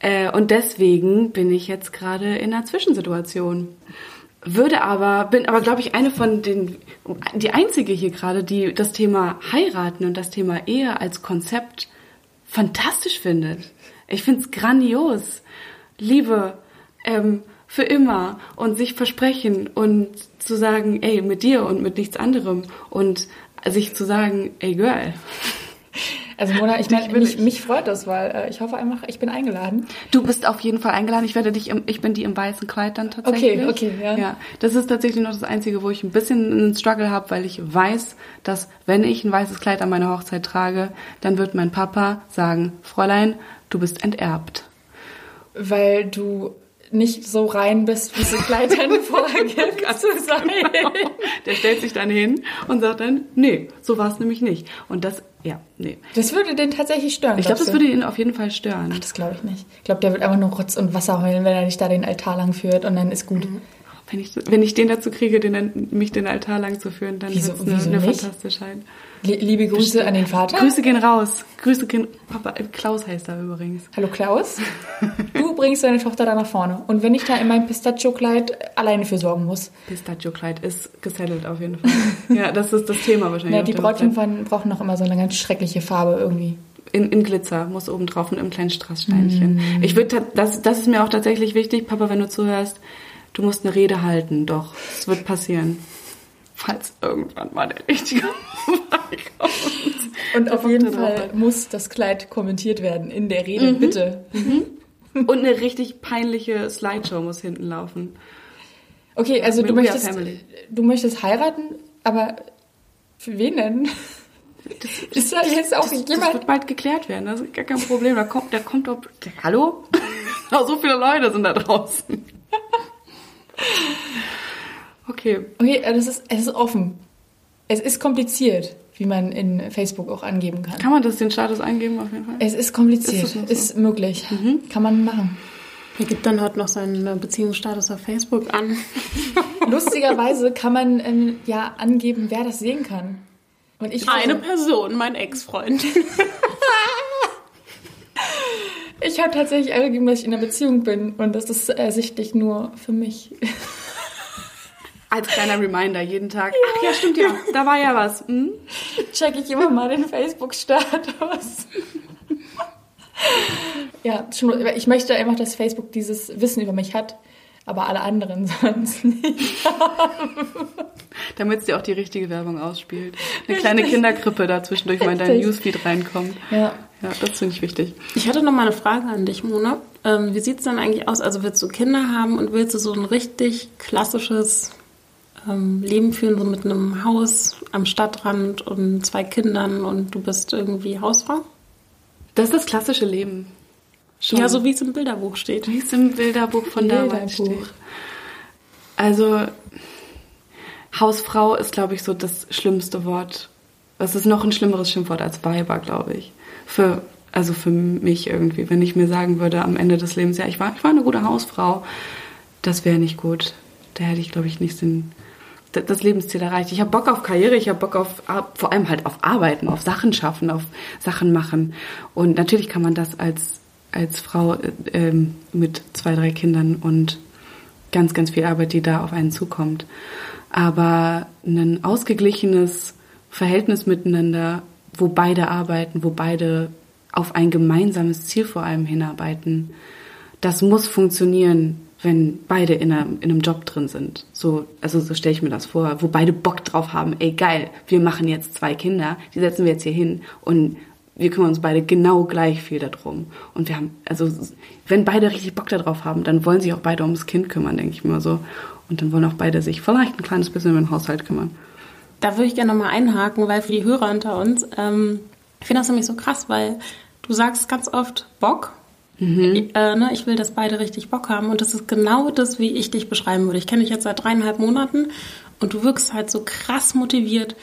Äh, und deswegen bin ich jetzt gerade in einer Zwischensituation. Würde aber, bin aber, glaube ich, eine von den, die einzige hier gerade, die das Thema heiraten und das Thema Ehe als Konzept fantastisch findet. Ich finde es grandios. Liebe, ähm, für immer und sich versprechen und zu sagen, ey, mit dir und mit nichts anderem und sich zu sagen, ey, Girl. Also Mona, ich meine, mich, ich. mich freut das, weil äh, ich hoffe einfach, ich bin eingeladen. Du bist auf jeden Fall eingeladen. Ich werde dich, im, ich bin die im weißen Kleid dann tatsächlich. Okay, okay, ja. Ja, das ist tatsächlich noch das Einzige, wo ich ein bisschen einen Struggle habe, weil ich weiß, dass wenn ich ein weißes Kleid an meiner Hochzeit trage, dann wird mein Papa sagen, Fräulein, du bist enterbt. Weil du nicht so rein bist, wie es Kleid dann vorgibt zu sein. Der stellt sich dann hin und sagt dann, nee, so war es nämlich nicht. Und das, ja, nee. Das würde den tatsächlich stören. Ich glaube, das würde ihn auf jeden Fall stören. Das glaube ich nicht. Ich glaube, der wird einfach nur Rotz und Wasser heulen, wenn er dich da den Altar lang führt und dann ist gut. Wenn ich, wenn ich den dazu kriege, den, mich den Altar lang zu führen, dann Wieso- wird es eine, eine? Fantastische Lie- Liebe Grüße an den Vater. Grüße gehen raus. Grüße gehen. Papa, Klaus heißt er übrigens. Hallo Klaus. Du bringst deine Tochter da nach vorne. Und wenn ich da in meinem Pistachio-Kleid alleine für sorgen muss. Pistachio-Kleid ist gesettelt auf jeden Fall. ja, das ist das Thema wahrscheinlich. Ja, die Brautjungfern brauchen noch immer so eine ganz schreckliche Farbe irgendwie. in, in Glitzer muss oben drauf mit einem kleinen Strasssteinchen. Mm. Ich würde, das, das ist mir auch tatsächlich wichtig, Papa, wenn du zuhörst, du musst eine Rede halten, doch. Es wird passieren. Falls irgendwann mal der richtige vorbeikommt. Und auf jeden Fall muss das Kleid kommentiert werden in der Rede, bitte. Und eine richtig peinliche Slideshow muss hinten laufen. Okay, also du möchtest, family. du möchtest heiraten, aber für wen denn? ist da jetzt auch Das, das jemand? wird bald geklärt werden, das ist gar kein Problem. Da kommt, da kommt doch. Hallo? so viele Leute sind da draußen. Okay. Okay, das ist, es ist offen. Es ist kompliziert, wie man in Facebook auch angeben kann. Kann man das den Status eingeben auf jeden Fall? Es ist kompliziert, Ist noch ist, so? möglich. Kann man machen. Er gibt dann heute noch seinen äh, Beziehungsstatus auf Facebook an. Lustigerweise kann man ähm, ja angeben, wer das sehen kann. Und ich Eine Person, mein Ex-Freund. Ich habe tatsächlich angegeben, dass ich in einer Beziehung bin und das ist ersichtlich nur für mich. Als kleiner Reminder jeden Tag. Ach ja, stimmt ja. Da war ja was. Hm? Check ich immer mal den Facebook-Status. ja, schon, ich möchte einfach, dass Facebook dieses Wissen über mich hat, aber alle anderen sonst nicht. Damit es dir auch die richtige Werbung ausspielt. Eine kleine Kinderkrippe da zwischendurch mal in deinen. Newsfeed reinkommt. Ja. Ja, das finde ich wichtig. Ich hatte noch mal eine Frage an dich, Mona. Ähm, wie sieht's denn eigentlich aus? Also willst du Kinder haben und willst du so ein richtig klassisches ähm, Leben führen, so mit einem Haus am Stadtrand und zwei Kindern und du bist irgendwie Hausfrau? Das ist das klassische Leben. Schon. Ja, so wie es im Bilderbuch steht. wie es im Bilderbuch von damals Bilderbuch. steht. Also, Hausfrau ist, glaube ich, so das schlimmste Wort. Das ist noch ein schlimmeres Schimpfwort als Weiber, glaube ich. Für, also für mich irgendwie. Wenn ich mir sagen würde am Ende des Lebens, ja, ich war, ich war eine gute Hausfrau, das wäre nicht gut. Da hätte ich, glaube ich, nicht den, das Lebensziel erreicht. Ich habe Bock auf Karriere, ich habe Bock auf, vor allem halt auf Arbeiten, auf Sachen schaffen, auf Sachen machen. Und natürlich kann man das als, als Frau äh, ähm, mit zwei, drei Kindern und ganz, ganz viel Arbeit, die da auf einen zukommt. Aber ein ausgeglichenes Verhältnis miteinander, wo beide arbeiten, wo beide auf ein gemeinsames Ziel vor allem hinarbeiten, das muss funktionieren, wenn beide in, einer, in einem Job drin sind. So, also so stelle ich mir das vor, wo beide Bock drauf haben, ey geil, wir machen jetzt zwei Kinder, die setzen wir jetzt hier hin und wir kümmern uns beide genau gleich viel darum. Und wir haben, also wenn beide richtig Bock darauf haben, dann wollen sich auch beide ums Kind kümmern, denke ich mir so. Und dann wollen auch beide sich vielleicht ein kleines bisschen um den Haushalt kümmern. Da würde ich gerne nochmal einhaken, weil für die Hörer unter uns, ähm, ich finde das nämlich so krass, weil du sagst ganz oft Bock. Ich, äh, ne, ich will, dass beide richtig Bock haben. Und das ist genau das, wie ich dich beschreiben würde. Ich kenne dich jetzt seit dreieinhalb Monaten und du wirkst halt so krass motiviert,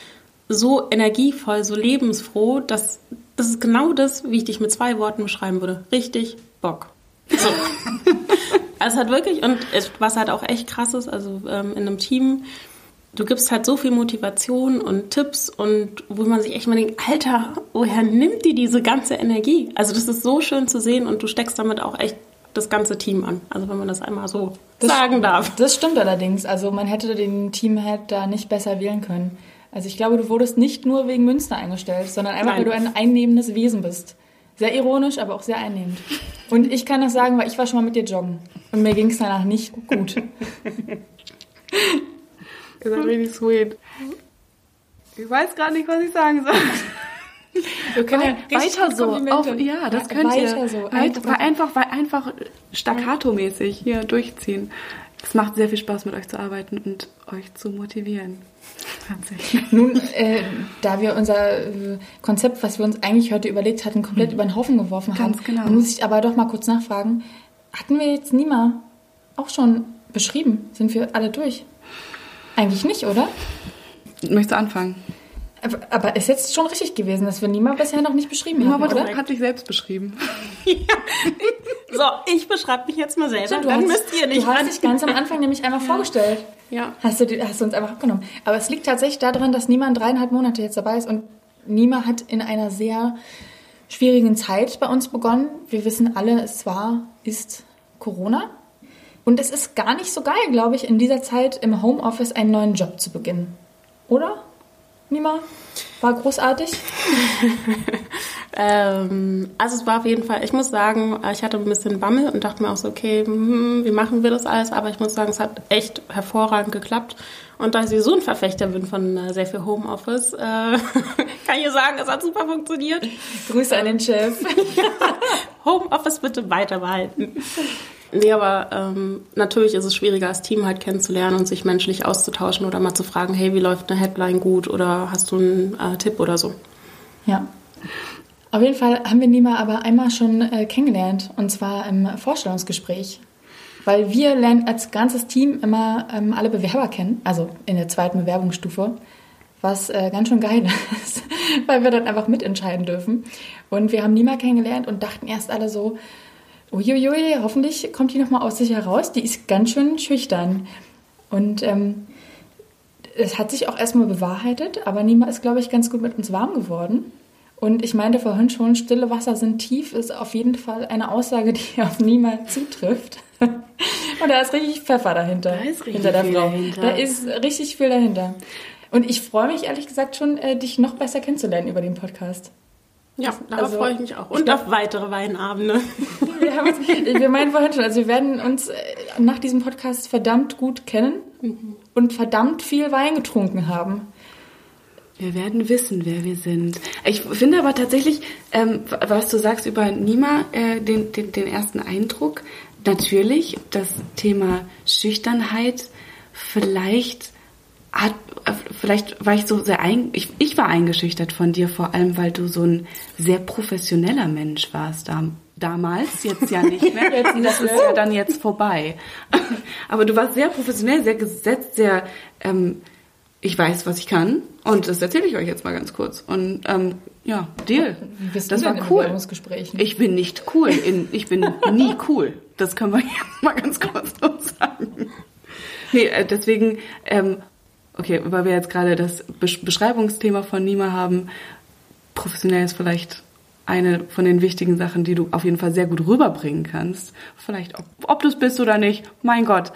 so energievoll, so lebensfroh, dass das ist genau das, wie ich dich mit zwei Worten beschreiben würde. Richtig Bock. So. also es hat wirklich, und was halt auch echt krass ist, also ähm, in einem Team, du gibst halt so viel Motivation und Tipps und wo man sich echt mal denkt, Alter, woher nimmt die diese ganze Energie? Also das ist so schön zu sehen und du steckst damit auch echt das ganze Team an. Also wenn man das einmal so Das- sagen darf. Das stimmt allerdings. Also man hätte den Teamhead da nicht besser wählen können. Also ich glaube, du wurdest nicht nur wegen Münster eingestellt, sondern einfach, Nein. weil du ein einnehmendes Wesen bist. Sehr ironisch, aber auch sehr einnehmend. Und ich kann das sagen, weil ich war schon mal mit dir joggen. Und mir ging es danach nicht gut. Ihr seid richtig sweet. Ich weiß gerade nicht, was ich sagen soll. Wir können ja weiter so. Auf, ja, das Ja, könnt weiter ihr. so. Weit- Einfach einfach, einfach staccato-mäßig hier durchziehen. Es macht sehr viel Spaß, mit euch zu arbeiten und euch zu motivieren. Tatsächlich. Nun, äh, da wir unser äh, Konzept, was wir uns eigentlich heute überlegt hatten, komplett über den Haufen geworfen. Ganz haben, genau. muss ich aber doch mal kurz nachfragen. Hatten wir jetzt Nima auch schon beschrieben? Sind wir alle durch? Eigentlich nicht, oder? Möchtest du anfangen? Aber, aber ist jetzt schon richtig gewesen, dass wir Nima bisher noch nicht beschrieben Ja, haben, aber oder? du hat dich selbst beschrieben. So, ich beschreibe mich jetzt mal selber. Du dann hast, müsst ihr nicht du hast dich ganz am Anfang nämlich einmal vorgestellt. Ja. Hast du, hast du uns einfach abgenommen. Aber es liegt tatsächlich daran, dass niemand dreieinhalb Monate jetzt dabei ist und Nima hat in einer sehr schwierigen Zeit bei uns begonnen. Wir wissen alle, es war, ist Corona. Und es ist gar nicht so geil, glaube ich, in dieser Zeit im Homeoffice einen neuen Job zu beginnen. Oder? Nima? War großartig? Ähm, also es war auf jeden Fall, ich muss sagen, ich hatte ein bisschen Bammel und dachte mir auch so, okay, hm, wie machen wir das alles? Aber ich muss sagen, es hat echt hervorragend geklappt. Und da ich sowieso ein Verfechter bin von äh, sehr viel Homeoffice, äh, kann ich sagen, es hat super funktioniert. Grüße an den Chef. Homeoffice bitte weiter behalten. Nee, aber ähm, natürlich ist es schwieriger, das Team halt kennenzulernen und sich menschlich auszutauschen oder mal zu fragen, hey, wie läuft eine Headline gut oder hast du einen äh, Tipp oder so. Ja. Auf jeden Fall haben wir Nima aber einmal schon äh, kennengelernt und zwar im Vorstellungsgespräch. Weil wir lernen als ganzes Team immer ähm, alle Bewerber kennen, also in der zweiten Bewerbungsstufe, was äh, ganz schön geil ist, weil wir dann einfach mitentscheiden dürfen. Und wir haben Nima kennengelernt und dachten erst alle so, uiuiui, hoffentlich kommt die nochmal aus sich heraus, die ist ganz schön schüchtern. Und ähm, es hat sich auch erstmal bewahrheitet, aber Nima ist, glaube ich, ganz gut mit uns warm geworden. Und ich meinte vorhin schon, stille Wasser sind tief, ist auf jeden Fall eine Aussage, die auf Nima zutrifft. Und da ist richtig Pfeffer dahinter. Da ist richtig hinter der viel Frau. dahinter. Da ist richtig viel dahinter. Und ich freue mich ehrlich gesagt schon, äh, dich noch besser kennenzulernen über den Podcast. Ja, darauf Also, freue ich mich auch. Und glaub- auf weitere Weinabende. Wir, haben uns, wir meinen vorhin schon, also wir werden uns äh, nach diesem Podcast verdammt gut kennen und verdammt viel Wein getrunken haben. Wir werden wissen, wer wir sind. Ich finde aber tatsächlich, ähm, was du sagst über Nima, äh, den, den, den ersten Eindruck, natürlich das Thema Schüchternheit, vielleicht hat, äh, vielleicht war ich so sehr ein, ich, ich war eingeschüchtert von dir, vor allem weil du so ein sehr professioneller Mensch warst da, damals, jetzt ja nicht mehr. Jetzt das ist ja dann jetzt vorbei. Aber du warst sehr professionell, sehr gesetzt, sehr ähm, ich weiß, was ich kann und das erzähle ich euch jetzt mal ganz kurz. Und ähm, ja, Deal. Wie bist das du war denn in cool. Bewerbungsgesprächen? Ich bin nicht cool. In, ich bin nie cool. Das können wir jetzt mal ganz kurz noch sagen. Nee, äh, deswegen, ähm, okay, weil wir jetzt gerade das Besch Beschreibungsthema von Nima haben, professionell ist vielleicht eine von den wichtigen Sachen, die du auf jeden Fall sehr gut rüberbringen kannst. Vielleicht, ob, ob du es bist oder nicht, mein Gott.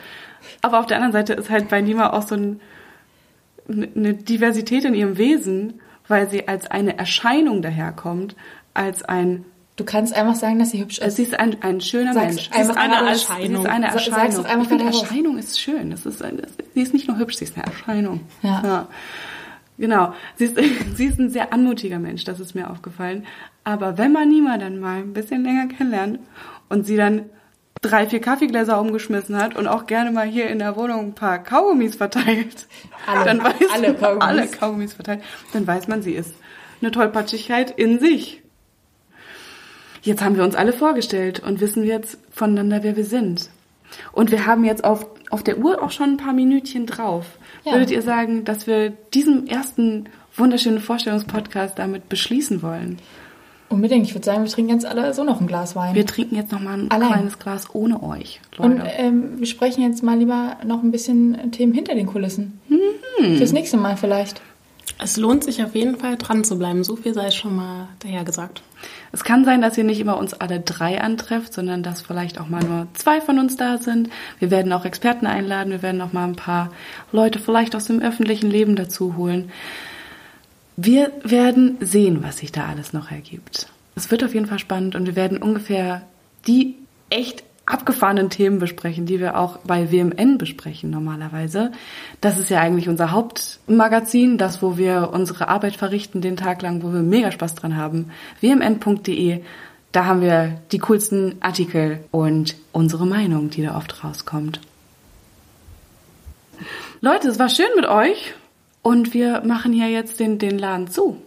Aber auf der anderen Seite ist halt bei Nima auch so ein, eine Diversität in ihrem Wesen, weil sie als eine Erscheinung daherkommt, als ein, Du kannst einfach sagen, dass sie hübsch ist. sie ist ein, ein schöner Sag's Mensch. einfach sie ist eine. Erscheinung. Sie ist eine Sa- sag's Erscheinung. doch einfach ich finde. Erscheinung ist schön. Das ist ein, das, sie ist nicht nur hübsch, sie ist eine Erscheinung. Ja. Genau. Sie ist, sie ist ein sehr anmutiger Mensch, das ist mir aufgefallen. Aber wenn man Nima dann mal ein bisschen länger kennenlernt und sie dann drei, vier Kaffeegläser umgeschmissen hat und auch gerne mal hier in der Wohnung ein paar Kaugummis verteilt, Alle. dann weiß Alle man, Kaugummis. alle Kaugummis verteilt, dann weiß man, sie ist eine Tollpatschigkeit in sich. Jetzt haben wir uns alle vorgestellt und wissen jetzt voneinander, wer wir sind. Und wir haben jetzt auf, auf der Uhr auch schon ein paar Minütchen drauf. Ja. Würdet ihr sagen, dass wir diesen ersten wunderschönen Vorstellungspodcast damit beschließen wollen? Unbedingt. Ich würde sagen, wir trinken jetzt alle so noch ein Glas Wein. Wir trinken jetzt noch mal ein Allein. kleines Glas ohne euch, Leute. Und ähm, wir sprechen jetzt mal lieber noch ein bisschen Themen hinter den Kulissen. Hm. Fürs nächste Mal vielleicht. Es lohnt sich auf jeden Fall dran zu bleiben. So viel sei schon mal daher gesagt. Es kann sein, dass ihr nicht immer uns alle drei antrefft, sondern dass vielleicht auch mal nur zwei von uns da sind. Wir werden auch Experten einladen, wir werden auch mal ein paar Leute vielleicht aus dem öffentlichen Leben dazu holen. Wir werden sehen, was sich da alles noch ergibt. Es wird auf jeden Fall spannend und wir werden ungefähr die echt abgefahrenen Themen besprechen, die wir auch bei WMN besprechen normalerweise. Das ist ja eigentlich unser Hauptmagazin, das, wo wir unsere Arbeit verrichten den Tag lang, wo wir mega Spaß dran haben. wmn.de, da haben wir die coolsten Artikel und unsere Meinung, die da oft rauskommt. Leute, es war schön mit euch und wir machen hier jetzt den, den Laden zu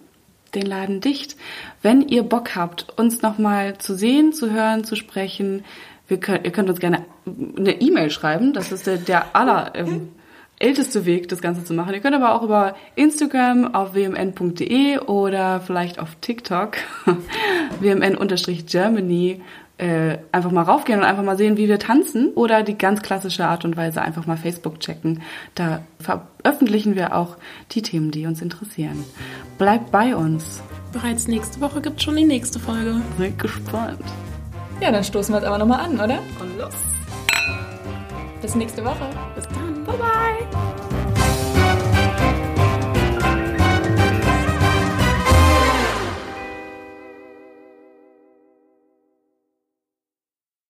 den Laden dicht. Wenn ihr Bock habt, uns nochmal zu sehen, zu hören, zu sprechen, wir könnt, ihr könnt uns gerne eine E-Mail schreiben. Das ist der, der aller ähm, älteste Weg, das Ganze zu machen. Ihr könnt aber auch über Instagram auf wmn.de oder vielleicht auf TikTok wmn-germany äh, einfach mal raufgehen und einfach mal sehen, wie wir tanzen oder die ganz klassische Art und Weise einfach mal Facebook checken. Da veröffentlichen wir auch die Themen, die uns interessieren. Bleibt bei uns. Bereits nächste Woche gibt es schon die nächste Folge. Seid gespannt. Ja, dann stoßen wir jetzt aber nochmal an, oder? Und los. Bis nächste Woche. Bis dann.